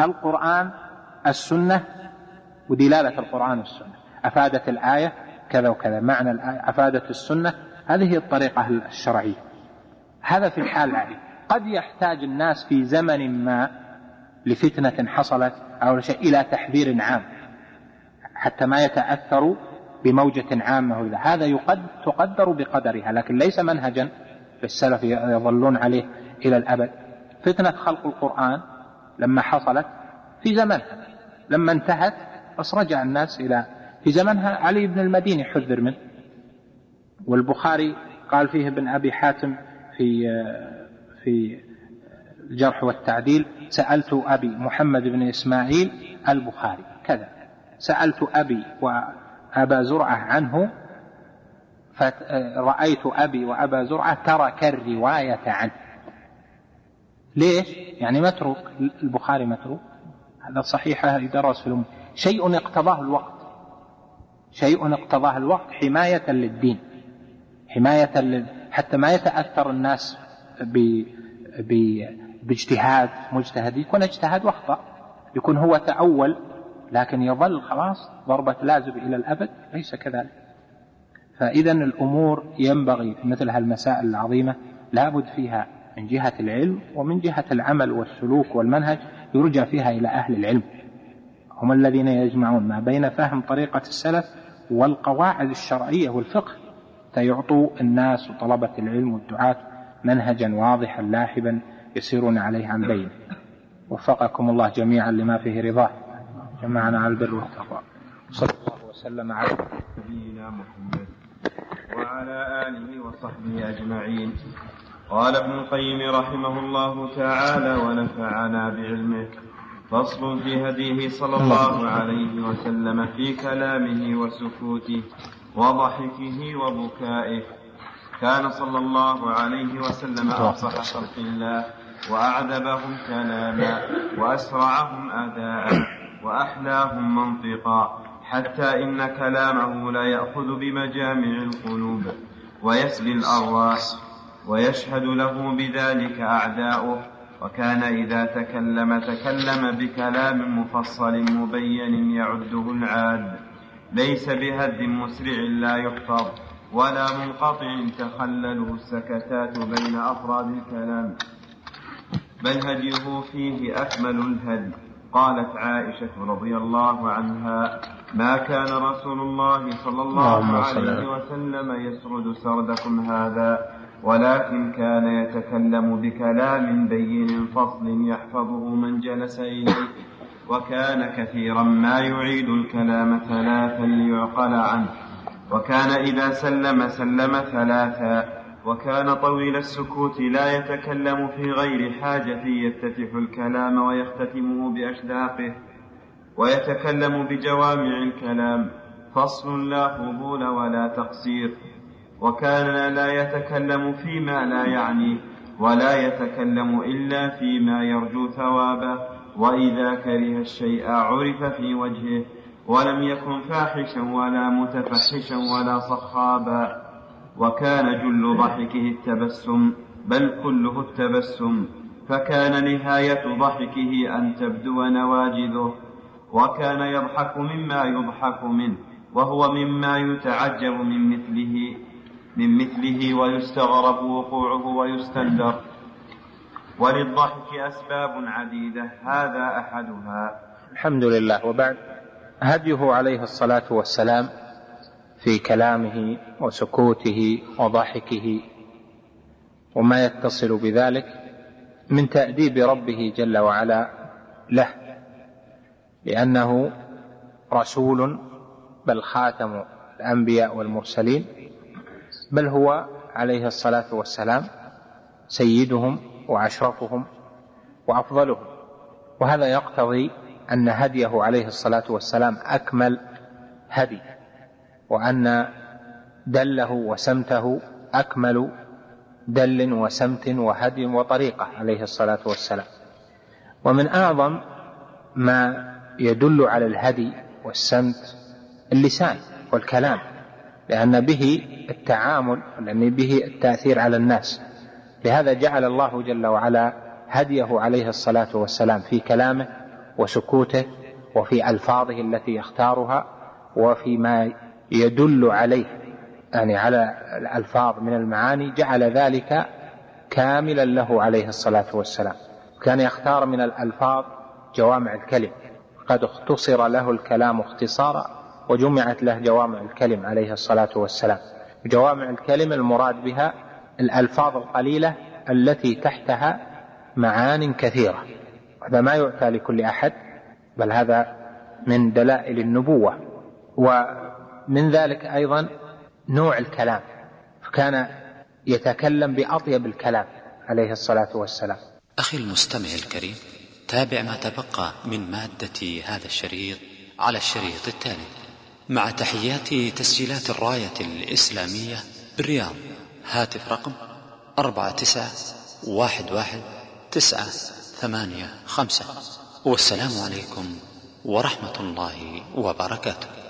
القرآن السنة ودلالة القرآن والسنة. أفادت الآية كذا وكذا معنى الآية أفادت السنة هذه هي الطريقة الشرعية. هذا في الحال العادي. قد يحتاج الناس في زمن ما لفتنة حصلت أو شيء إلى تحذير عام حتى ما يتأثروا بموجة عامة هذا يقد تقدر بقدرها لكن ليس منهجا للسلف يظلون عليه إلى الأبد. فتنة خلق القرآن لما حصلت في زمنها لما انتهت بس رجع الناس إلى في زمنها علي بن المديني حذر منه. والبخاري قال فيه ابن أبي حاتم في في الجرح والتعديل سألت أبي محمد بن إسماعيل البخاري. كذا. سألت أبي وأبا زرعة عنه فرأيت أبي وأبا زرعة ترك الرواية عنه. ليش؟ يعني متروك. البخاري متروك. هذا صحيح يدرس في الأمة. شيء اقتضاه الوقت. شيء اقتضاه الوقت حماية للدين حماية. حتى ما يتأثر الناس ب... ب... باجتهاد مجتهد يكون اجتهاد واخطأ يكون هو تأول لكن يظل خلاص ضربة لازم إلى الأبد ليس كذلك فإذا الأمور ينبغي في مثل هالمسائل العظيمة لابد فيها من جهة العلم ومن جهة العمل والسلوك والمنهج يرجع فيها إلى أهل العلم هم الذين يجمعون ما بين فهم طريقة السلف والقواعد الشرعية والفقه فيعطوا الناس وطلبة العلم والدعاة منهجا واضحا لاحبا يسيرون عليه عن بين. وفقكم الله جميعا لما فيه رضاه جمعنا على البر والتقوى. صلى الله وسلم على
نبينا محمد وعلى آله وصحبه أجمعين. قال ابن القيم رحمه الله تعالى ونفعنا بعلمه فصل في هديه صلى الله عليه وسلم في كلامه وسكوته وضحكه وبكائه. كان صلى الله عليه وسلم أفصح خلق الله وأعذبهم كلاما وأسرعهم أداء وأحلاهم منطقا. حتى إن كلامه لا يأخذ بمجامع القلوب ويسلي الأرواح ويشهد له بذلك أعداؤه. وكان إذا تكلم تكلم بكلام مفصل مبين يعده العاد. ليس بهد مسرع لا يحفظ ولا منقطع تخلله السكتات بين أفراد الكلام. بل هديه فيه أكمل الهدي قالت عائشة رضي الله عنها ما كان رسول الله صلى الله عليه وسلم يسرد سردكم هذا. ولكن كان يتكلم بكلام بين فصل يحفظه من جلس إليه وكان كثيرا ما يعيد الكلام ثلاثا ليعقل عنه. وكان إذا سلم سلم ثلاثا. وكان طويل السكوت لا يتكلم في غير حاجة يفتتح الكلام ويختتمه بأشداقه ويتكلم بجوامع الكلام. فصل لا فضول ولا تقصير. وكان لا يتكلم فيما لا يعنيه ولا يتكلم إلا فيما يرجو ثوابه وإذا كره الشيء عرف في وجهه ولم يكن فاحشا ولا متفحشا ولا صخابا. وكان جل ضحكه التبسم بل كله التبسم. فكان نهاية ضحكه أن تبدو نواجذه. وكان يضحك مما يضحك منه وهو مما يتعجب من مثله. من مثله ويستغرب وقوعه ويستندر. وللضحك أسباب عديدة هذا أحدها.
الحمد لله. وبعد هديه عليه الصلاة والسلام في كلامه وسكوته وضحكه. وما يتصل بذلك من تأديب ربه جل وعلا له لأنه رسول بل خاتم الأنبياء والمرسلين. بل هو عليه الصلاة والسلام سيدهم وأشرفهم وأفضلهم. وهذا يقتضي أن هديه عليه الصلاة والسلام أكمل هدي وأن دله وسمته أكمل دل وسمت وهدي وطريقة عليه الصلاة والسلام. ومن أعظم ما يدل على الهدي والسمت اللسان والكلام. لأن به التعامل لأن به التأثير على الناس. لهذا جعل الله جل وعلا هديه عليه الصلاة والسلام في كلامه وسكوته وفي ألفاظه التي يختارها وفيما يدل عليه. يعني على الألفاظ من المعاني جعل ذلك كاملا له عليه الصلاة والسلام. كان يختار من الألفاظ جوامع الكلم. قد اختصر له الكلام اختصارا وجمعت له جوامع الكلم عليه الصلاة والسلام. جوامع الكلم المراد بها الألفاظ القليلة التي تحتها معان كثيرة. هذا ما يؤتى لكل أحد بل هذا من دلائل النبوة. ومن ذلك أيضا نوع الكلام. فكان يتكلم بأطيب الكلام عليه الصلاة والسلام.
أخي المستمع الكريم تابع ما تبقى من مادة هذا الشريط على الشريط التالي. مع تحيات تسجيلات الراية الإسلامية بالرياض. هاتف رقم أربعة تسعة واحد واحد تسعة ثمانية خمسة. والسلام عليكم ورحمة الله وبركاته.